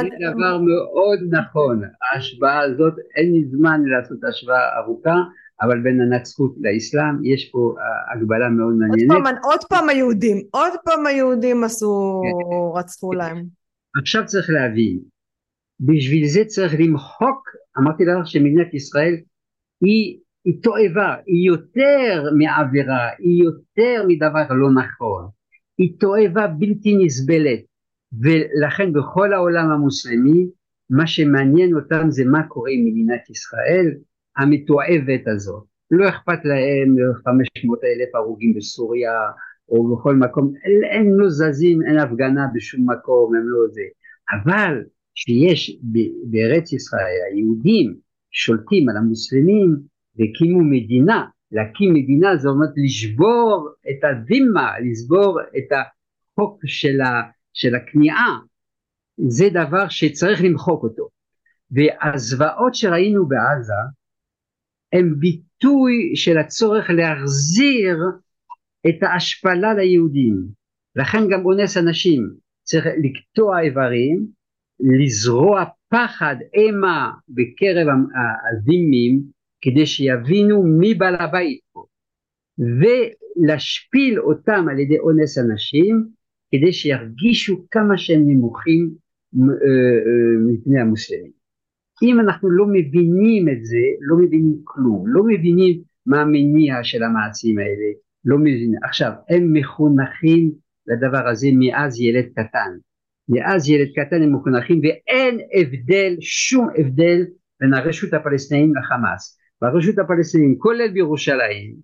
זה דבר מאוד נכון, ההשוואה הזאת, אין לי זמן לעשות השוואה ארוכה, אבל בין הנצחות לאסלאם יש פה אה, הגבלה מאוד מעניינת. עוד פעם, עוד פעם היהודים, עוד פעם היהודים עשו, כן. רצחו להם. עכשיו צריך להבין, בשביל זה צריך למחוק, אמרתי לך שמדינת ישראל היא, היא תועבה, היא יותר מעבירה, היא יותר מדבר לא נכון, היא תועבה בלתי נסבלת, ולכן בכל העולם המוסלמי מה שמעניין אותם זה מה קורה עם מדינת ישראל המתועבת הזאת. לא אכפת להם 500 אלף הרוגים בסוריה או בכל מקום, הם לא זזים, אין הפגנה בשום מקום, הם לא זה. אבל שיש בארץ ישראל היהודים שולטים על המוסלמים והקימו מדינה, להקים מדינה זה אומר לשבור את הדימה, לשבור את החוק של, ה, של הכניעה, זה דבר שצריך למחוק אותו. והזוועות שראינו בעזה הם ביטוי של הצורך להחזיר את ההשפלה ליהודים. לכן גם אונס אנשים, צריך לקטוע איברים, לזרוע פחד, אימה בקרב הזימים, כדי שיבינו מי בעל הבית פה, ולהשפיל אותם על ידי אונס אנשים, כדי שירגישו כמה שהם נמוכים אה, אה, מפני המוסלמים. אם אנחנו לא מבינים את זה, לא מבינים כלום, לא מבינים מה המניע של המעשים האלה, לא מבינים. עכשיו, הם מחונכים לדבר הזה מאז ילד קטן. מאז ילד קטן הם מחונכים ואין הבדל, שום הבדל בין הרשות הפלסטינית לחמאס. ברשות הפלסטינית, כולל בירושלים,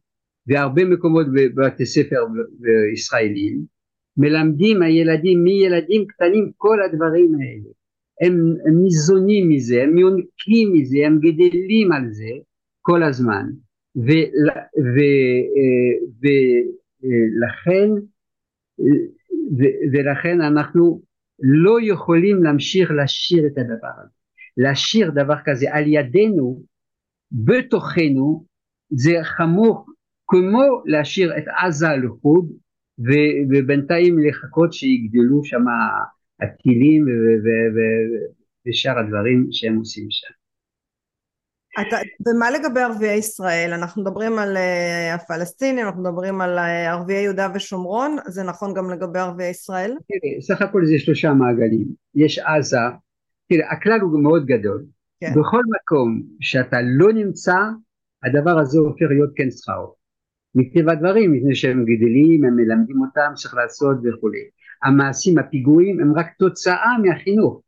והרבה מקומות בבתי ספר ישראלים, מלמדים הילדים מילדים קטנים כל הדברים האלה. הם, הם ניזונים מזה, הם יונקים מזה, הם גדלים על זה כל הזמן. ולכן ולכן אנחנו לא יכולים להמשיך לשיר את הדבר הזה. לשיר דבר כזה על ידינו, בתוכנו, זה חמור כמו להשאיר את עזה לחוד ובינתיים לחכות שיגדלו שם הטילים ושאר הדברים שהם עושים שם. אתה, ומה לגבי ערביי ישראל? אנחנו מדברים על uh, הפלסטינים, אנחנו מדברים על uh, ערביי יהודה ושומרון, זה נכון גם לגבי ערביי ישראל? תראי, סך הכל זה שלושה מעגלים. יש עזה, תראי, הכלל הוא מאוד גדול. כן. בכל מקום שאתה לא נמצא, הדבר הזה הופך להיות כן שכרו. מטבע הדברים, מפני שהם גדלים, הם מלמדים אותם, צריך לעשות וכולי. המעשים, הפיגועים, הם רק תוצאה מהחינוך.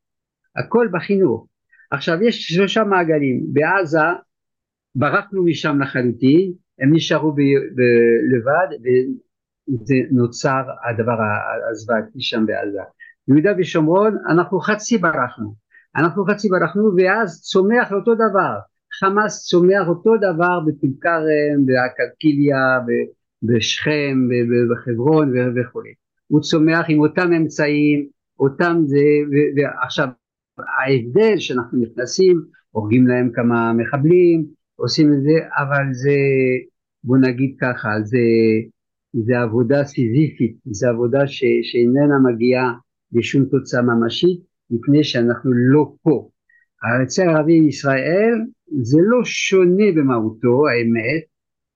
הכל בחינוך. עכשיו יש שלושה מעגלים, בעזה ברחנו משם לחלוטין, הם נשארו ב, ב, לבד וזה נוצר הדבר הזוועתי שם בעזה. יהודה ושומרון אנחנו חצי ברחנו, אנחנו חצי ברחנו ואז צומח אותו דבר, חמאס צומח אותו דבר בטול כרם, בקלקיליה, בשכם, בחברון וכו'. הוא צומח עם אותם אמצעים, אותם זה, ועכשיו ההבדל שאנחנו נכנסים, הורגים להם כמה מחבלים, עושים את זה, אבל זה, בוא נגיד ככה, זה, זה עבודה סיזיפית, זה עבודה ש, שאיננה מגיעה לשום תוצאה ממשית, מפני שאנחנו לא פה. אצל ערבי ישראל זה לא שונה במהותו, האמת,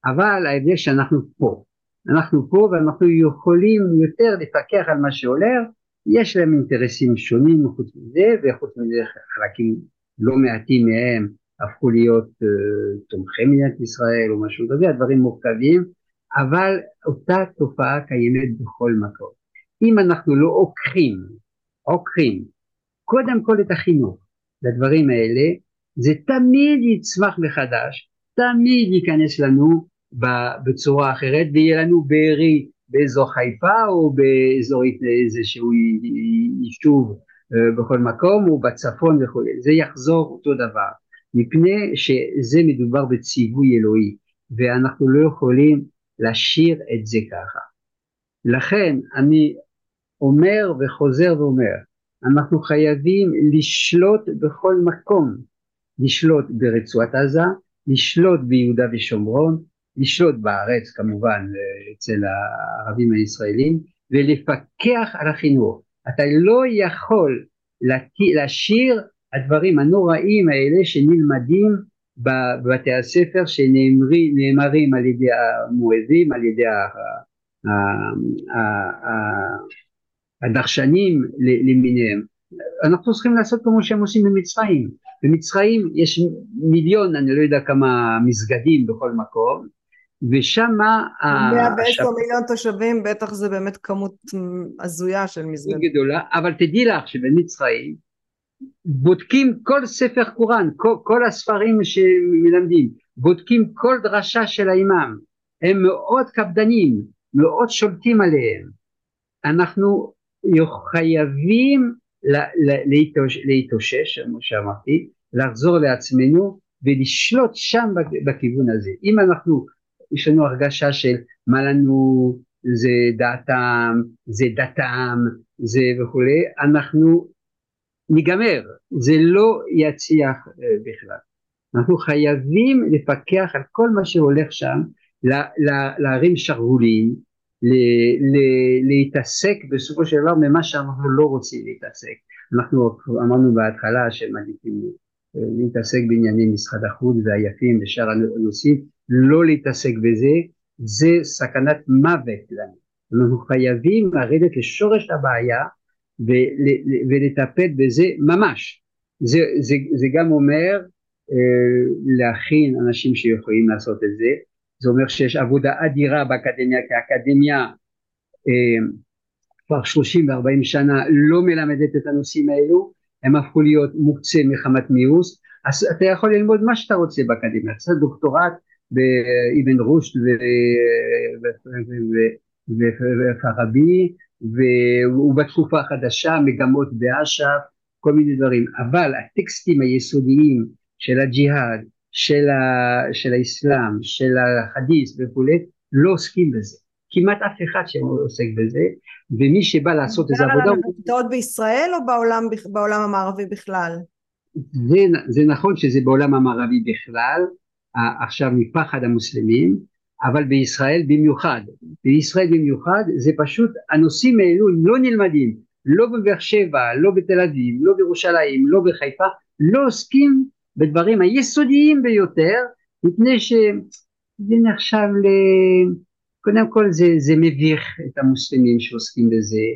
אבל ההבדל שאנחנו פה. אנחנו פה ואנחנו יכולים יותר לפקח על מה שהולך יש להם אינטרסים שונים חוץ מזה, וחוץ מזה חלקים לא מעטים מהם הפכו להיות uh, תומכי מדינת ישראל או משהו כזה, הדברים מורכבים, אבל אותה תופעה קיימת בכל מקום. אם אנחנו לא עוקרים, עוקרים, קודם כל את החינוך לדברים האלה, זה תמיד יצמח מחדש, תמיד ייכנס לנו בצורה אחרת ויהיה לנו בארי באזור חיפה או באזור איזשהו יישוב אה, בכל מקום או בצפון וכו', זה יחזור אותו דבר, מפני שזה מדובר בציווי אלוהי ואנחנו לא יכולים להשאיר את זה ככה. לכן אני אומר וחוזר ואומר, אנחנו חייבים לשלוט בכל מקום, לשלוט ברצועת עזה, לשלוט ביהודה ושומרון, לשלוט בארץ כמובן אצל הערבים הישראלים ולפקח על החינוך. אתה לא יכול להשאיר הדברים הנוראים האלה שנלמדים בבתי הספר שנאמרים על ידי המואזים, על ידי הדרשנים למיניהם. אנחנו צריכים לעשות כמו שהם עושים במצרים. במצרים יש מיליון, אני לא יודע כמה מסגדים בכל מקום, ושם... 110 מיליון תושבים, בטח זה באמת כמות הזויה של מסגדים. גדולה, אבל תדעי לך שבמצרים בודקים כל ספר קוראן, כל, כל הספרים שמלמדים, בודקים כל דרשה של האימאם, הם מאוד קפדנים, מאוד שולטים עליהם. אנחנו חייבים להתאושש, כמו שאמרתי, לחזור לעצמנו ולשלוט שם בכיוון הזה. אם אנחנו, יש לנו הרגשה של מה לנו זה דעתם, זה דתם, זה וכולי, אנחנו ניגמר, זה לא יצליח אה, בכלל. אנחנו חייבים לפקח על כל מה שהולך שם, להרים שרוולים, להתעסק בסופו של דבר במה שאנחנו לא רוצים להתעסק. אנחנו אמרנו בהתחלה שמעדיפים אה, להתעסק בענייני משרד החוץ והיפים ושאר הנושאים, לא להתעסק בזה, זה סכנת מוות לנו. אנחנו חייבים לרדת לשורש הבעיה ולטפל בזה ממש. זה, זה, זה גם אומר אה, להכין אנשים שיכולים לעשות את זה, זה אומר שיש עבודה אדירה באקדמיה, כי האקדמיה אה, כבר שלושים וארבעים שנה לא מלמדת את הנושאים האלו, הם הפכו להיות מוקצה מחמת מיאוס, אז אתה יכול ללמוד מה שאתה רוצה באקדמיה, אתה עושה דוקטורט באבן רושט ופרבי ובתקופה החדשה מגמות באש"ף כל מיני דברים. אבל הטקסטים היסודיים של הג'יהאד של, ה, של האסלאם של החדיס וכולי לא עוסקים בזה. כמעט אף אחד שלא עוסק בזה ומי שבא לעשות איזה עבודה הוא... אתה בישראל או בעולם, בעולם המערבי בכלל? זה, זה נכון שזה בעולם המערבי בכלל עכשיו מפחד המוסלמים אבל בישראל במיוחד, בישראל במיוחד זה פשוט הנושאים האלו לא נלמדים, לא בבאר שבע, לא בתל אביב, לא בירושלים, לא בחיפה, לא עוסקים בדברים היסודיים ביותר, מפני שזה נחשב ל... קודם כל זה, זה מביך את המוסלמים שעוסקים בזה,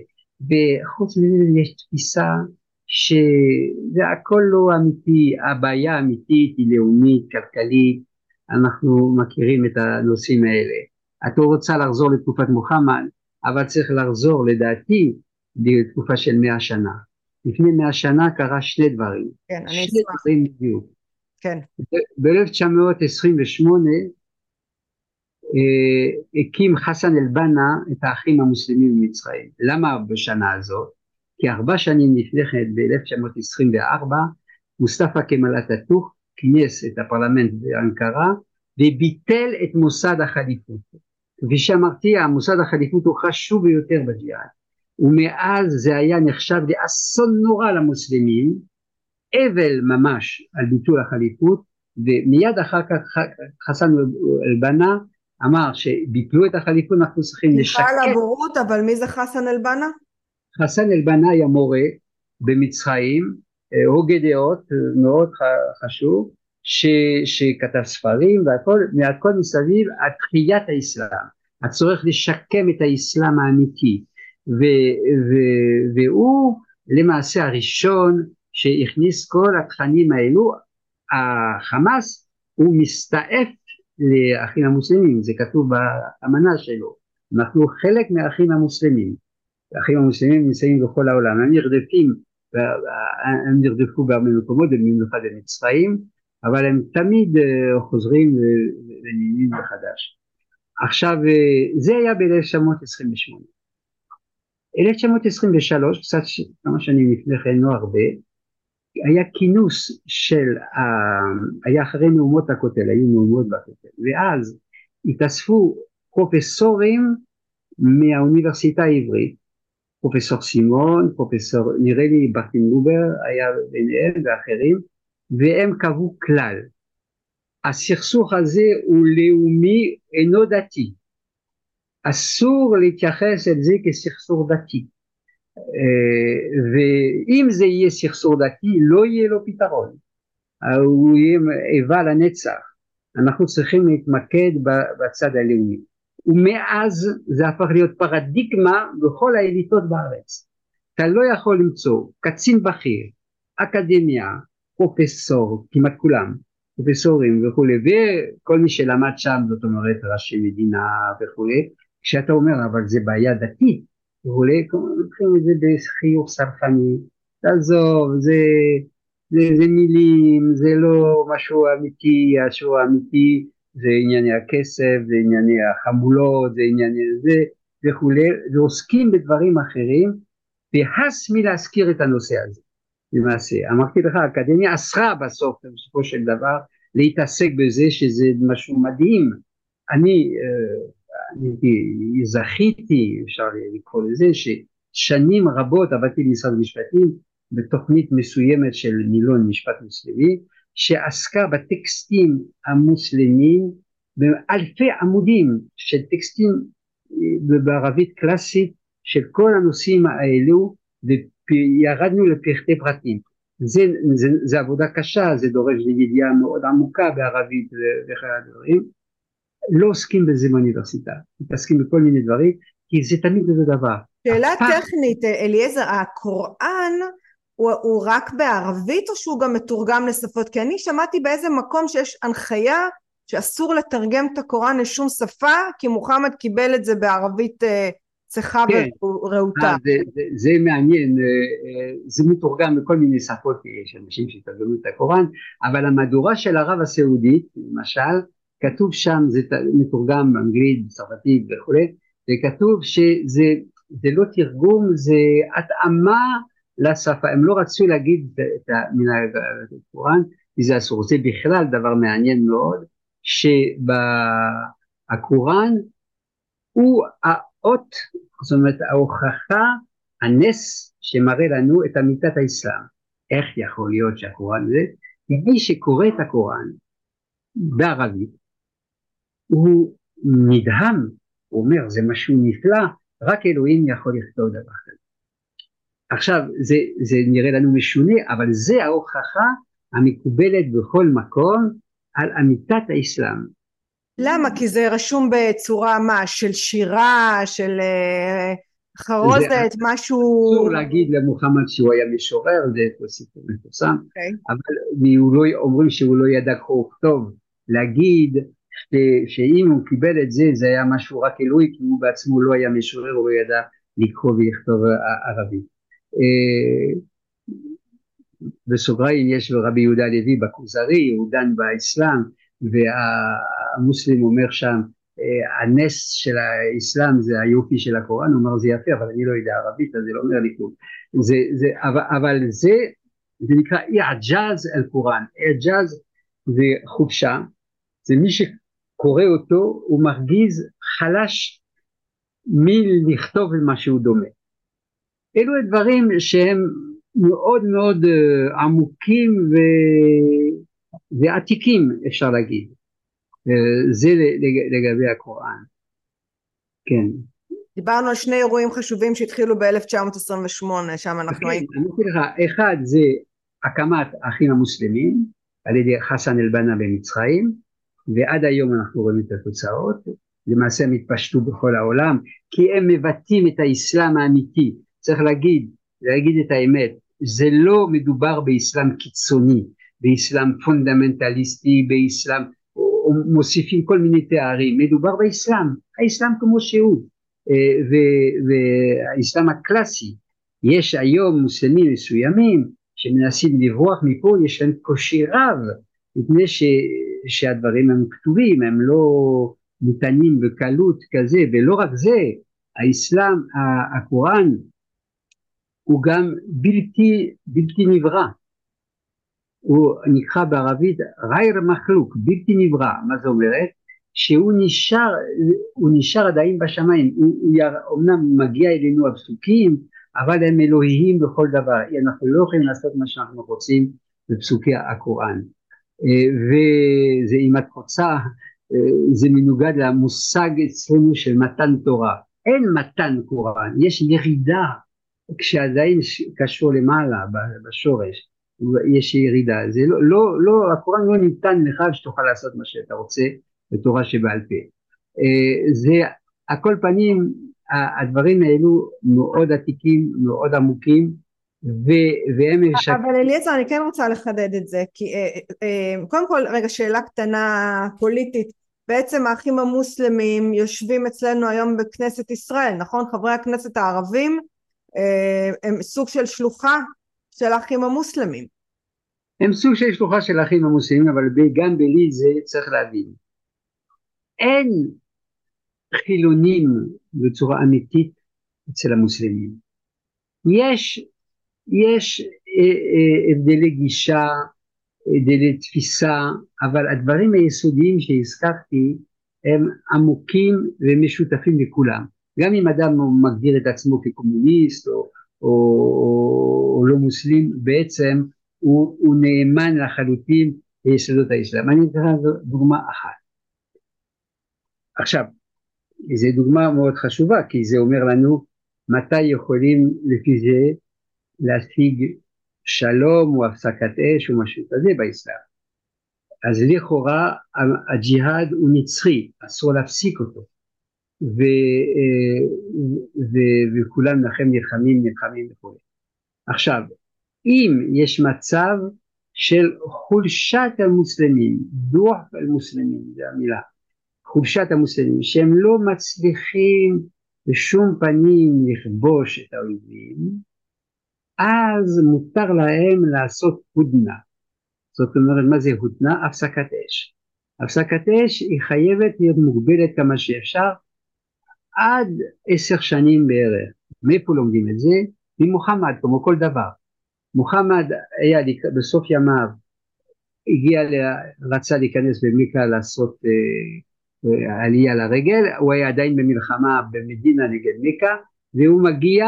וחוץ מזה יש תפיסה שזה הכל לא אמיתי, הבעיה האמיתית היא לאומית, כלכלית, אנחנו מכירים את הנושאים האלה. את לא רוצה לחזור לתקופת מוחמד, אבל צריך לחזור לדעתי לתקופה של מאה שנה. לפני מאה שנה קרה שני דברים. כן, אני אשמח. שני דברים בדיוק. כן. ב-1928 אה, הקים חסן אל-בנה את האחים המוסלמים במצרים. למה בשנה הזאת? כי ארבע שנים לפני כן, ב-1924, מוסטפא כמאל אטאטורק כינס את הפרלמנט באנקרה וביטל את מוסד החליפות. כפי שאמרתי המוסד החליפות הוא חשוב ביותר בג'יהאד ומאז זה היה נחשב לאסון נורא למוסלמים אבל ממש על ביטול החליפות ומיד אחר כך חסן אל-בנה אמר שביטלו את החליפות אנחנו צריכים לשקר. סליחה על הבורות אבל מי זה חסן אל-בנה? חסן אל-בנה היה מורה במצרים הוגה דעות מאוד חשוב ש, שכתב ספרים והכל והכל מסביב על תחיית האסלאם הצורך לשקם את האסלאם האמיתי והוא למעשה הראשון שהכניס כל התכנים האלו החמאס הוא מסתעף לאחים המוסלמים זה כתוב באמנה שלו אנחנו חלק מהאחים המוסלמים האחים המוסלמים נמצאים בכל העולם הם נרדפים הם נרדפו בהרבה מקומות במיוחד במצרים אבל הם תמיד אה, חוזרים ונהיים מחדש. עכשיו אה, זה היה ב-1928. 1923, קצת כמה שנים לפני כן, לא הרבה, היה כינוס של, היה אחרי נאומות הכותל, היו נאומות בכותל, ואז התאספו פרופסורים מהאוניברסיטה העברית, פרופסור סימון, פרופסור, נראה לי ברטין לובר היה ביניהם ואחרים, והם קבעו כלל. הסכסוך הזה הוא לאומי אינו דתי אסור להתייחס אל זה כסכסוך דתי. ואם זה יהיה סכסוך דתי לא יהיה לו פתרון, הוא יהיה איבה לנצח, אנחנו צריכים להתמקד בצד הלאומי. ומאז זה הפך להיות פרדיגמה בכל האליטות בארץ. אתה לא יכול למצוא קצין בכיר, אקדמיה, פרופסור, כמעט כולם, פרופסורים וכולי, וכל מי שלמד שם, זאת אומרת ראשי מדינה וכולי, כשאתה אומר אבל זה בעיה דתית וכולי, לוקחים את זה בחיוך סרפני, תעזוב, זה, זה, זה מילים, זה לא משהו אמיתי, משהו אמיתי זה ענייני הכסף, זה ענייני החמולות, זה ענייני זה וכולי, ועוסקים בדברים אחרים, והס מלהזכיר את הנושא הזה. למעשה, אמרתי לך, האקדמיה אסרה בסוף, בסופו של דבר, להתעסק בזה שזה משהו מדהים. אני, אה, אני זכיתי, אפשר לקרוא לזה, ששנים רבות עבדתי במשרד המשפטים בתוכנית מסוימת של מילון משפט מוסלמי, שעסקה בטקסטים המוסלמים באלפי עמודים של טקסטים אה, בערבית קלאסית של כל הנושאים האלו וירדנו לפרטי פרטים. זה, זה, זה עבודה קשה, זה דורש ידיעה מאוד עמוקה בערבית וכאלה הדברים. לא עוסקים בזה באוניברסיטה, מתעסקים בכל מיני דברים, כי זה תמיד אותו דבר. שאלה טכנית, אליעזר, הקוראן הוא, הוא רק בערבית או שהוא גם מתורגם לשפות? כי אני שמעתי באיזה מקום שיש הנחיה שאסור לתרגם את הקוראן לשום שפה, כי מוחמד קיבל את זה בערבית אה, צחה כן. ורהוטה. אה, זה, זה, זה מעניין, אה, זה מתורגם בכל מיני שפות, יש אנשים שתרגמו את הקוראן, אבל המהדורה של ערב הסעודית, למשל, כתוב שם, זה מתורגם באנגלית, בצרפתית וכולי, וכתוב שזה לא תרגום, זה התאמה לשפה, הם לא רצו להגיד את המילה הקוראן, כי זה אסור, זה בכלל דבר מעניין מאוד, שבקוראן הוא האות, זאת אומרת ההוכחה, הנס שמראה לנו את אמיתת האסלאם. איך יכול להיות שהקוראן זה? מי שקורא את הקוראן בערבית, הוא נדהם, הוא אומר זה משהו נפלא, רק אלוהים יכול לכתוב דבר כזה. עכשיו זה, זה נראה לנו משונה אבל זה ההוכחה המקובלת בכל מקום על אמיתת האסלאם. למה? כי זה רשום בצורה מה? של שירה? של אה, חרוזת? משהו... אסור להגיד למוחמד שהוא היה משורר, זה סיפור מפורסם, okay. אוקיי. אבל לא, אומרים שהוא לא ידע קרוא וכתוב, להגיד שאם הוא קיבל את זה זה היה משהו רק אלוהי כי הוא בעצמו לא היה משורר, הוא ידע לקרוא ולכתוב ערבית. אה, בסוגריים יש רבי יהודה לוי בכוזרי, הוא דן באסלאם והמוסלם אומר שם אה, הנס של האסלאם זה היופי של הקוראן, הוא אומר זה יפה אבל אני לא יודע ערבית אז זה לא אומר לי כלום, זה, זה, אבל, אבל זה, זה נקרא איעג'אז אל קוראן, איעג'אז זה חופשה, זה מי שקורא אותו הוא מרגיז חלש מלכתוב משהו דומה אלו הדברים שהם מאוד מאוד uh, עמוקים ו... ועתיקים אפשר להגיד. Uh, זה לגבי הקוראן. כן. דיברנו על שני אירועים חשובים שהתחילו ב-1928, שם אנחנו כן, היינו. אני לך, אחד זה הקמת האחים המוסלמים על ידי חסן אל-בנה במצרים, ועד היום אנחנו רואים את התוצאות, למעשה הם התפשטו בכל העולם, כי הם מבטאים את האסלאם האמיתי, צריך להגיד, להגיד את האמת, זה לא מדובר באסלאם קיצוני, באסלאם פונדמנטליסטי, באסלאם, מוסיפים כל מיני תארים, מדובר באסלאם, האסלאם כמו שהוא, אה, והאסלאם הקלאסי, יש היום מוסלמים מסוימים שמנסים לברוח מפה, יש להם קושי רב, מפני ש, שהדברים הם כתובים, הם לא ניתנים בקלות כזה, ולא רק זה, האסלאם, הקוראן הוא גם בלתי, בלתי נברא. הוא נקרא בערבית רייר מחלוק, בלתי נברא. מה זה אומרת? שהוא נשאר, הוא נשאר עדיין בשמיים, הוא, הוא אומנם מגיע אלינו הפסוקים, אבל הם אלוהיים בכל דבר, אנחנו לא יכולים לעשות מה שאנחנו רוצים בפסוקי הקוראן. אה, וזה אם את רוצה זה מנוגד למושג אצלנו של מתן תורה. אין מתן קוראן, יש ירידה כשעדיין קשור למעלה בשורש, יש ירידה. זה לא, לא, לא, הקוראן לא ניתן לך שתוכל לעשות מה שאתה רוצה בתורה שבעל פה. אה, זה, על כל פנים, הדברים האלו מאוד עתיקים, מאוד עמוקים, ו- והם... שק... אבל אליעזר, אני כן רוצה לחדד את זה, כי אה, אה, קודם כל, רגע, שאלה קטנה פוליטית. בעצם האחים המוסלמים יושבים אצלנו היום בכנסת ישראל, נכון? חברי הכנסת הערבים הם סוג של שלוחה של האחים המוסלמים. הם סוג של שלוחה של האחים המוסלמים, אבל גם בלי זה צריך להבין. אין חילונים בצורה אמיתית אצל המוסלמים. יש, יש אה, אה, הבדלי גישה, הבדלי תפיסה, אבל הדברים היסודיים שהזכרתי הם עמוקים ומשותפים לכולם. גם אם אדם מגדיר את עצמו כקומוניסט או, או, או לא מוסלים, בעצם הוא, הוא נאמן לחלוטין ליסודות האסלאם. אני אתן לך דוגמה אחת. עכשיו, זו דוגמה מאוד חשובה, כי זה אומר לנו מתי יכולים לפי זה להשיג שלום או הפסקת אש או משהו כזה באסלאם. אז לכאורה הג'יהאד הוא נצחי, אסור להפסיק אותו. ו, אה, ו, וכולם לכם נלחמים, נלחמים וכו'. עכשיו, אם יש מצב של חולשת המוסלמים, דוח המוסלמים, זו המילה, חולשת המוסלמים, שהם לא מצליחים בשום פנים לכבוש את האויבים, אז מותר להם לעשות הודנה. זאת אומרת, מה זה הודנה? הפסקת אש. הפסקת אש היא חייבת להיות מוגבלת כמה שאפשר עד עשר שנים בערך. מאיפה לומדים את זה? ממוחמד, כמו כל דבר. מוחמד היה בסוף ימיו, הגיע, רצה להיכנס במכה לעשות אה, אה, עלייה לרגל, הוא היה עדיין במלחמה במדינה נגד מכה, והוא מגיע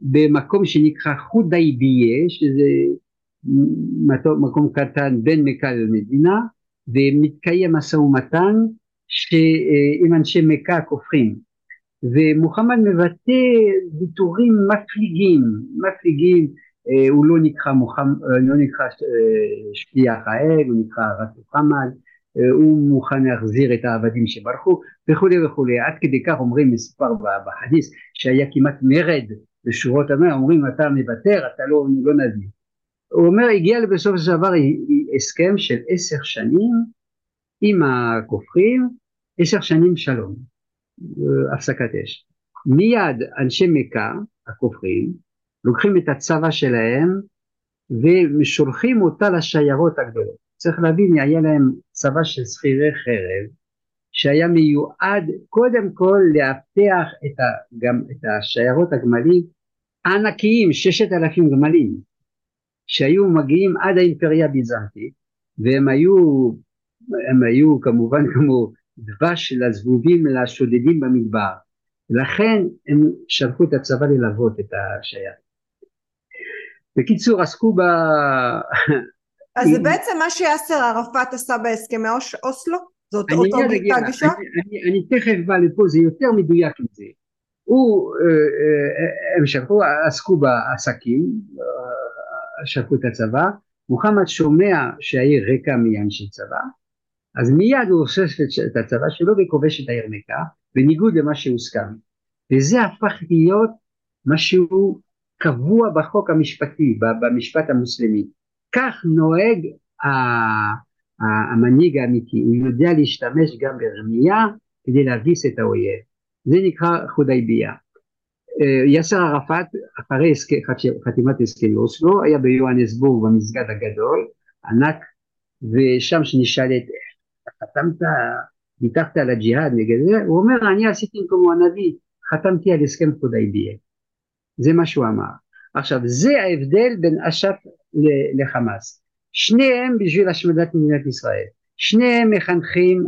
במקום שנקרא חודייביה, שזה מקום קטן בין מכה למדינה, ומתקיים משא ומתן עם אנשי מכה הכופרים. ומוחמד מבטא ויתורים מפליגים, מפליגים, אה, הוא לא נקרא, מוחמד, אה, לא נקרא שליח האל, הוא נקרא רק מוחמד, אה, הוא מוכן להחזיר את העבדים שברחו וכולי וכולי, עד כדי כך אומרים מספר בחדיס שהיה כמעט מרד בשורות המאה, אומרים אתה מוותר, אתה לא, לא נביא. הוא אומר הגיע בסופו של דבר הסכם של עשר שנים עם הכופרים, עשר שנים שלום, הפסקת אש. מיד אנשי מכה, הכופרים, לוקחים את הצבא שלהם ושולחים אותה לשיירות הגדולות. צריך להבין, היה להם צבא של שכירי חרב, שהיה מיועד קודם כל לאבטח את, גם את השיירות הגמלים הענקיים, ששת אלפים גמלים, שהיו מגיעים עד האימפריה הביזנטית, והם היו, הם היו כמובן כמו דבש לזבובים לשודדים במדבר. לכן הם שלחו את הצבא ללוות את השיירות. בקיצור עסקו ב... אז זה בעצם מה שיאסר ערפאת עשה בהסכמי אוסלו? זאת אותו גישה? אני, אני תכף בא לפה, זה יותר מדויק מזה. הוא, אה, אה, הם שלחו, עסקו בעסקים, אה, שלחו את הצבא, מוחמד שומע שהעיר ריקה מאנשי צבא, אז מיד הוא אוסף את הצבא שלו וכובש את העיר מכה, בניגוד למה שהוסכם. וזה הפך להיות משהו קבוע בחוק המשפטי, במשפט המוסלמי. כך נוהג המנהיג האמיתי, הוא יודע להשתמש גם ברמייה כדי להביס את האויב. זה נקרא חודייביה. אה, יאסר ערפאת אחרי חתימת הסכם אוסלו היה ביוהנסבורג במסגד הגדול ענק ושם שנשאלת חתמת ויתרת על הג'יהאד נגד זה הוא אומר אני עשיתי כמו הנביא חתמתי על הסכם חודייביה זה מה שהוא אמר עכשיו זה ההבדל בין אש"ף לחמאס. שניהם בשביל השמדת מדינת ישראל. שניהם מחנכים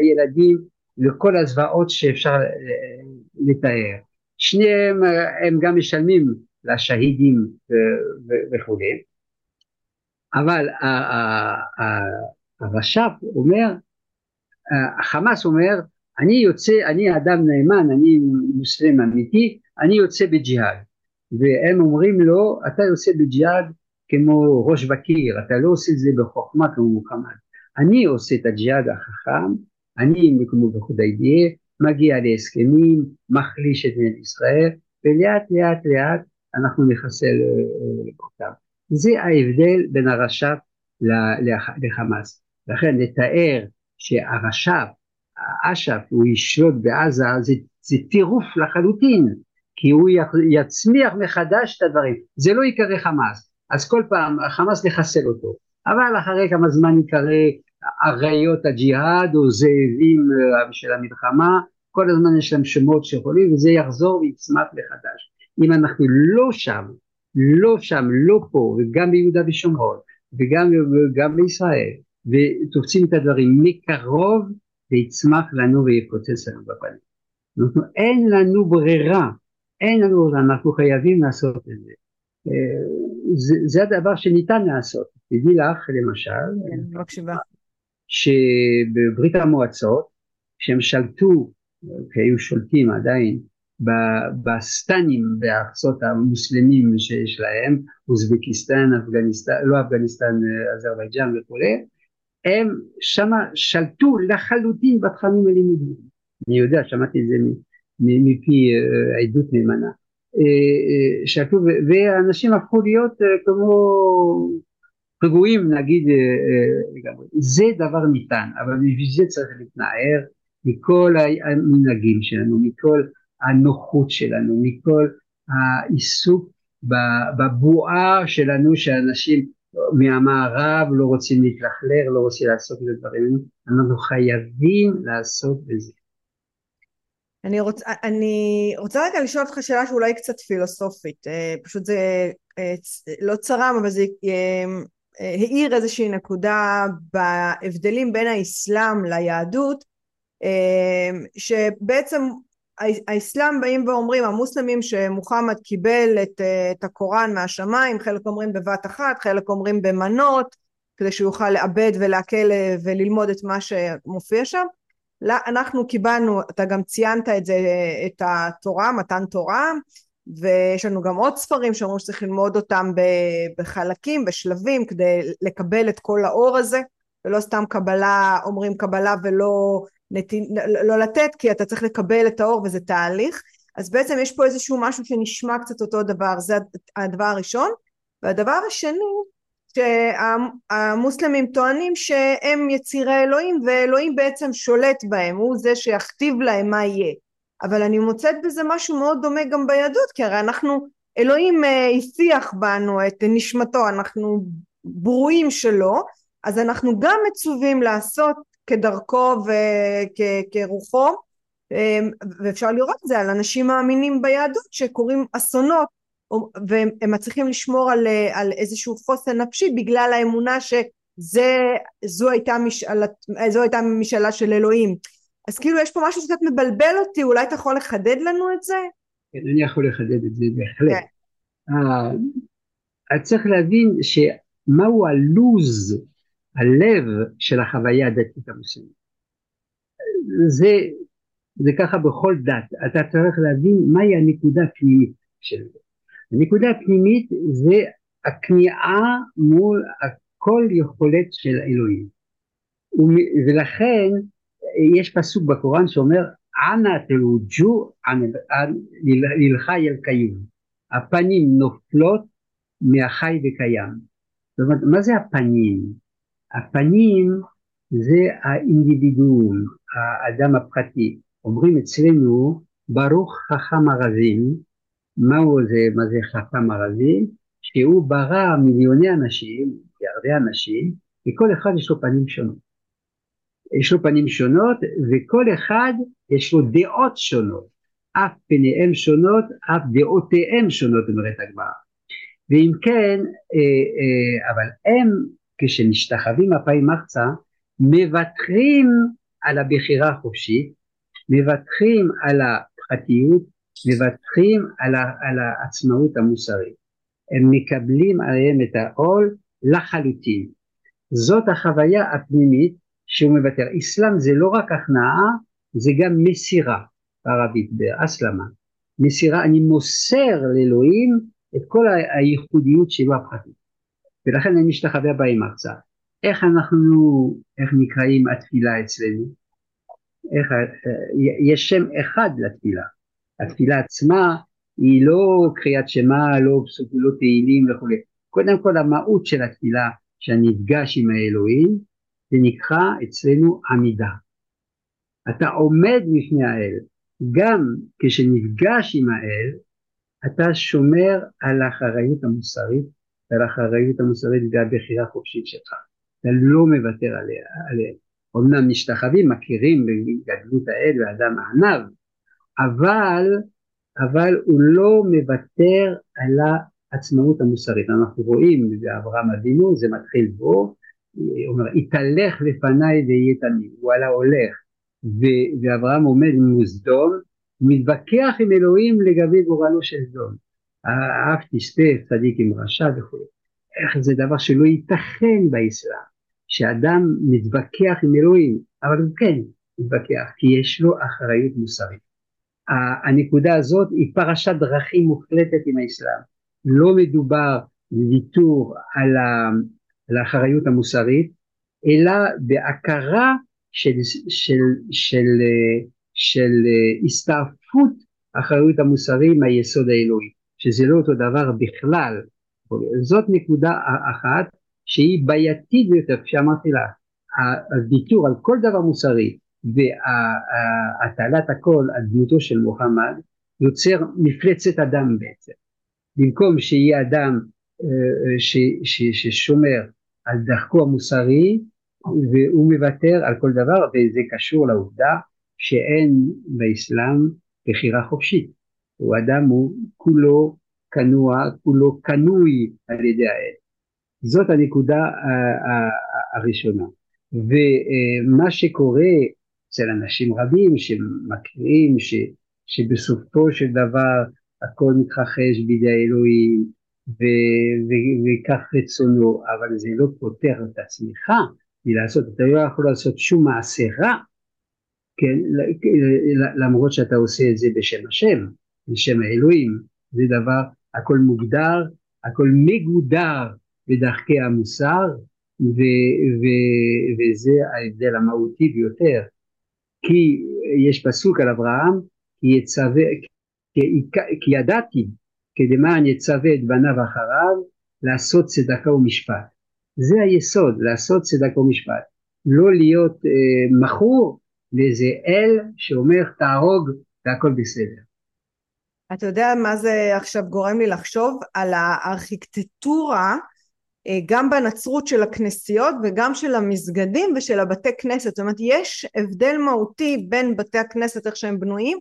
הילדים לכל הזוועות שאפשר אה, לתאר. שניהם הם גם משלמים לשהידים וכולי. אבל הרש"פ אומר החמאס אומר אני יוצא, אני אדם נאמן, אני מוסלם אמיתי, אני יוצא בג'יהאד והם אומרים לו אתה יוצא בג'יהאד כמו ראש בקיר, אתה לא עושה את זה בחוכמה כמו מוחמד, אני עושה את הג'יהאד החכם, אני כמו בחודיידיה, מגיע להסכמים, מחליש את מדינת ישראל ולאט לאט לאט אנחנו נחסל אותם. זה ההבדל בין הרש"פ לחמאס. לכן לתאר שהרש"פ, אש"ף, הוא ישלוט בעזה זה, זה טירוף לחלוטין כי הוא יצמיח מחדש את הדברים. זה לא ייקרא חמאס, אז כל פעם החמאס לחסל אותו, אבל אחרי כמה זמן ייקרא אריות הג'יהאד או זאבים אה, של המלחמה, כל הזמן יש להם שמות שיכולים וזה יחזור ויצמח מחדש. אם אנחנו לא שם, לא שם, לא פה, וגם ביהודה ושומרון, וגם, וגם בישראל, ותופסים את הדברים מקרוב, זה יצמח לנו ויפוצץ לנו בפנים. אנחנו, אין לנו ברירה, אין לנו ברירה, אנחנו חייבים לעשות את זה. אה, זה, זה הדבר שניתן לעשות. תדעי לך למשל, כן, מקשיבה. שבברית המועצות, כשהם שלטו, היו שולטים עדיין בסטנים בארצות המוסלמים שיש להם, אוזבקיסטן, אפגניסטן, לא אפגניסטן, אזרבייג'אן וכולי, הם שמה שלטו לחלוטין בתכנים הלימודיים. אני יודע, שמעתי את זה מפי אה, עדות נאמנה. אה, אה, שלטו, ואנשים הפכו להיות כמו רגועים נגיד לגמרי. זה דבר ניתן, אבל בשביל זה צריך להתנער מכל המנהגים שלנו, מכל הנוחות שלנו, מכל העיסוק בבועה שלנו שאנשים מהמערב לא רוצים להתלכלר, לא רוצים לעשות את הדברים, אנחנו חייבים לעשות בזה. אני, רוצ, אני רוצה רגע לשאול אותך שאלה שאולי קצת פילוסופית, אה, פשוט זה אה, לא צרם אבל זה אה, האיר איזושהי נקודה בהבדלים בין האסלאם ליהדות שבעצם האסלאם באים ואומרים המוסלמים שמוחמד קיבל את, את הקוראן מהשמיים חלק אומרים בבת אחת חלק אומרים במנות כדי שהוא יוכל לעבד ולעכל וללמוד את מה שמופיע שם. אנחנו קיבלנו אתה גם ציינת את זה את התורה מתן תורה ויש לנו גם עוד ספרים שאומרים שצריך ללמוד אותם בחלקים בשלבים כדי לקבל את כל האור הזה. ולא סתם קבלה אומרים קבלה ולא נתין, לא לתת כי אתה צריך לקבל את האור וזה תהליך. אז בעצם יש פה איזשהו משהו שנשמע קצת אותו דבר זה הדבר הראשון. והדבר השני שהמוסלמים טוענים שהם יצירי אלוהים ואלוהים בעצם שולט בהם הוא זה שיכתיב להם מה יהיה אבל אני מוצאת בזה משהו מאוד דומה גם ביהדות כי הרי אנחנו אלוהים אה, הפיח בנו את נשמתו אנחנו ברואים שלו אז אנחנו גם מצווים לעשות כדרכו וכרוחו אמ, ואפשר לראות את זה על אנשים מאמינים ביהדות שקורים אסונות והם מצליחים לשמור על, על איזשהו חוסן נפשי בגלל האמונה שזו הייתה, משאלה, הייתה משאלה של אלוהים אז כאילו יש פה משהו שקצת מבלבל אותי אולי אתה יכול לחדד לנו את זה? כן אני יכול לחדד את זה בהחלט כן. uh, צריך להבין שמהו הלוז הלב של החוויה הדתית המוסלמית. זה, זה ככה בכל דת, אתה צריך להבין מהי הנקודה הפנימית של זה. הנקודה הפנימית זה הכניעה מול כל יכולת של אלוהים. ולכן יש פסוק בקוראן שאומר אנא תלוג'ו ללחי אל קיום הפנים נופלות מהחי וקיים. זאת אומרת מה זה הפנים? הפנים זה האינדיבידואום, האדם הפרטי. אומרים אצלנו ברוך חכם הרזים, מהו זה, מה זה חכם הרזים? שהוא ברא מיליוני אנשים, מיליארדי אנשים, וכל אחד יש לו פנים שונות. יש לו פנים שונות וכל אחד יש לו דעות שונות, אף פניהם שונות, אף דעותיהם שונות, אומרת הגמרא. ואם כן, אה, אה, אבל הם כשמשתחווים אפיים ארצה מוותרים על הבחירה החופשית, מוותרים על הפרטיות, מוותרים על, על העצמאות המוסרית. הם מקבלים עליהם את העול לחלוטין. זאת החוויה הפנימית שהוא מוותר. אסלאם זה לא רק הכנעה, זה גם מסירה בערבית, באסלמה. מסירה, אני מוסר לאלוהים את כל הייחודיות שלו הפרטית. ולכן אני משתחווה בה עם הרצאה. איך אנחנו, איך נקראים התפילה אצלנו? איך, יש שם אחד לתפילה. התפילה עצמה היא לא קריאת שמע, לא פסוקים, לא תהילים וכולי. קודם כל המהות של התפילה שאני נפגש עם האלוהים זה נקרא אצלנו עמידה. אתה עומד לפני האל, גם כשנפגש עם האל אתה שומר על האחריות המוסרית ועל האחריות המוסרית והבחירה החופשית שלך. אתה לא מוותר עליהם. אמנם משתחווים, מכירים בגדלות האל ואדם הענב, אבל, אבל הוא לא מוותר על העצמאות המוסרית. אנחנו רואים באברהם אבינו, זה מתחיל בו, אומר, התהלך לפניי ויהיה תמיד, הוא עלה הולך, ואברהם עומד מול סדום, מתווכח עם אלוהים לגבי גורלו של סדום. אף תשתה צדיק עם רשע וכו'. איך זה דבר שלא ייתכן באסלאם, שאדם מתווכח עם אלוהים, אבל הוא כן מתווכח, כי יש לו אחריות מוסרית. הנקודה הזאת היא פרשת דרכים מוחלטת עם האסלאם. לא מדובר בוויתור על, האחריות המוסרית, אלא בהכרה של, של, של, של הסתעפות האחריות המוסרית מהיסוד האלוהי, שזה לא אותו דבר בכלל. זאת נקודה אחת שהיא בעייתית ביותר, כפי שאמרתי לך, הוויתור על כל דבר מוסרי והטלת הכל על דמותו של מוחמד יוצר מפלצת אדם בעצם. במקום שיהיה אדם ש, ש, ששומר על דרכו המוסרי והוא מוותר על כל דבר וזה קשור לעובדה שאין באסלאם בחירה חופשית. הוא אדם הוא כולו כנוע, כולו קנוי על ידי האל. זאת הנקודה הראשונה. ומה שקורה אצל אנשים רבים שמכירים ש, שבסופו של דבר הכל מתרחש בידי האלוהים וכך רצונו, אבל זה לא פותר את עצמך מלעשות, אתה לא יכול לעשות שום מעשה רע, כן, למרות שאתה עושה את זה בשם השם, בשם האלוהים, זה דבר, הכל מוגדר, הכל מגודר בדרכי המוסר, ו, ו, וזה ההבדל המהותי ביותר. כי יש פסוק על אברהם, כי, יצווה, כי, כי ידעתי כדמען יצווה את בניו אחריו לעשות צדקה ומשפט. זה היסוד, לעשות צדקה ומשפט. לא להיות אה, מכור לאיזה אל שאומר תהרוג והכל בסדר. אתה יודע מה זה עכשיו גורם לי לחשוב? על הארכיטקטורה אה, גם בנצרות של הכנסיות וגם של המסגדים ושל הבתי כנסת. זאת אומרת, יש הבדל מהותי בין בתי הכנסת, איך שהם בנויים,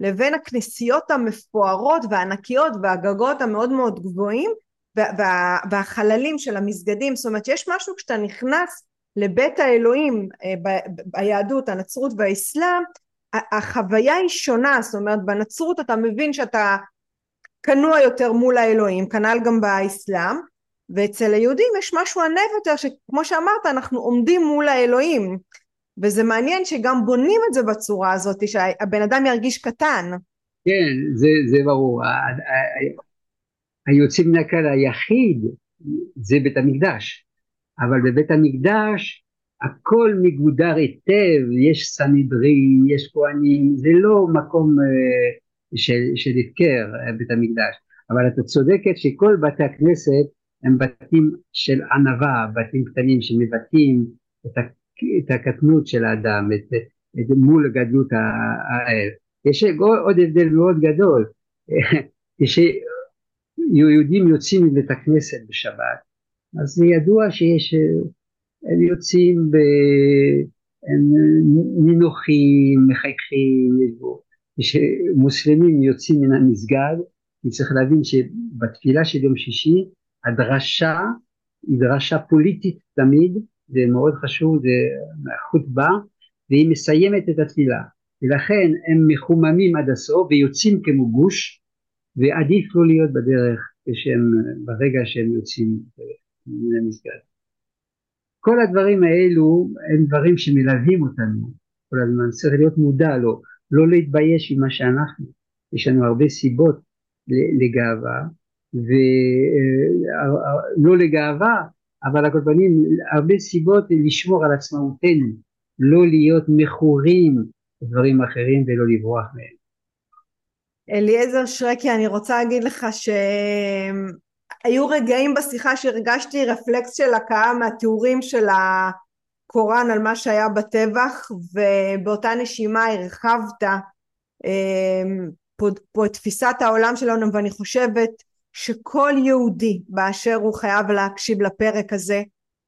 לבין הכנסיות המפוארות והענקיות והגגות המאוד מאוד גבוהים וה, והחללים של המסגדים. זאת אומרת, יש משהו כשאתה נכנס לבית האלוהים אה, ביהדות, הנצרות והאסלאם, החוויה היא שונה, זאת אומרת בנצרות אתה מבין שאתה כנוע יותר מול האלוהים, כנ"ל גם באסלאם, ואצל היהודים יש משהו ענב יותר שכמו שאמרת אנחנו עומדים מול האלוהים וזה מעניין שגם בונים את זה בצורה הזאת שהבן אדם ירגיש קטן. כן זה, זה ברור. היוצאים מן הכלל היחיד זה בית המקדש. אבל בבית המקדש הכל מגודר היטב, יש סנהדרין, יש כהנים, זה לא מקום uh, של, של הפקר בית המקדש, אבל את צודקת שכל בתי הכנסת הם בתים של ענווה, בתים קטנים שמבטאים את, את הקטנות של האדם, את, את מול גדלות האל. יש עוד הבדל מאוד גדול, כשיהודים יוצאים מבית הכנסת בשבת, אז ידוע שיש, הם יוצאים, ב, הם נינוחים, מחייכים, כשמוסלמים יוצאים מן המסגד, צריך להבין שבתפילה של יום שישי הדרשה היא דרשה פוליטית תמיד, זה מאוד חשוב, זה חוטבה, והיא מסיימת את התפילה. ולכן הם מחוממים עד הסוף ויוצאים כמו גוש, ועדיף לא להיות בדרך כשהם, ברגע שהם יוצאים מן המסגד. כל הדברים האלו הם דברים שמלווים אותנו כל הזמן, צריך להיות מודע לו, לא להתבייש ממה שאנחנו, יש לנו הרבה סיבות לגאווה, ולא אה, לגאווה, אבל על כל פנים הרבה סיבות לשמור על עצמאותנו, לא להיות מכורים לדברים אחרים ולא לברוח מהם. אליעזר שרקי, אני רוצה להגיד לך שהיו רגעים בשיחה שהרגשתי רפלקס של הקאה מהתיאורים של הקוראן על מה שהיה בטבח, ובאותה נשימה הרחבת אמ, פה, פה את תפיסת העולם שלנו, ואני חושבת שכל יהודי באשר הוא חייב להקשיב לפרק הזה,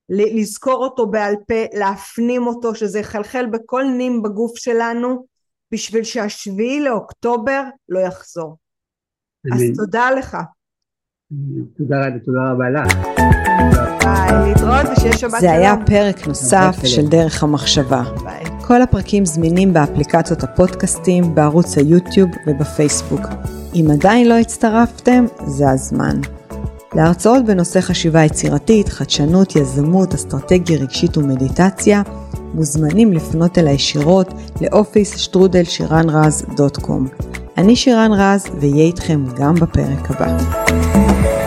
לזכור אותו בעל פה, להפנים אותו, שזה יחלחל בכל נים בגוף שלנו, בשביל שהשביעי לאוקטובר לא יחזור. אז תודה לך. תודה רבה, תודה רבה לך. ביי, להתראות ושיהיה שבת שלום. זה היה פרק נוסף של דרך המחשבה. ביי. כל הפרקים זמינים באפליקציות הפודקאסטים, בערוץ היוטיוב ובפייסבוק. אם עדיין לא הצטרפתם, זה הזמן. להרצאות בנושא חשיבה יצירתית, חדשנות, יזמות, אסטרטגיה רגשית ומדיטציה, מוזמנים לפנות אליי ישירות ל office שטרודל שירן רז dot com. אני שירן רז ואהיה איתכם גם בפרק הבא.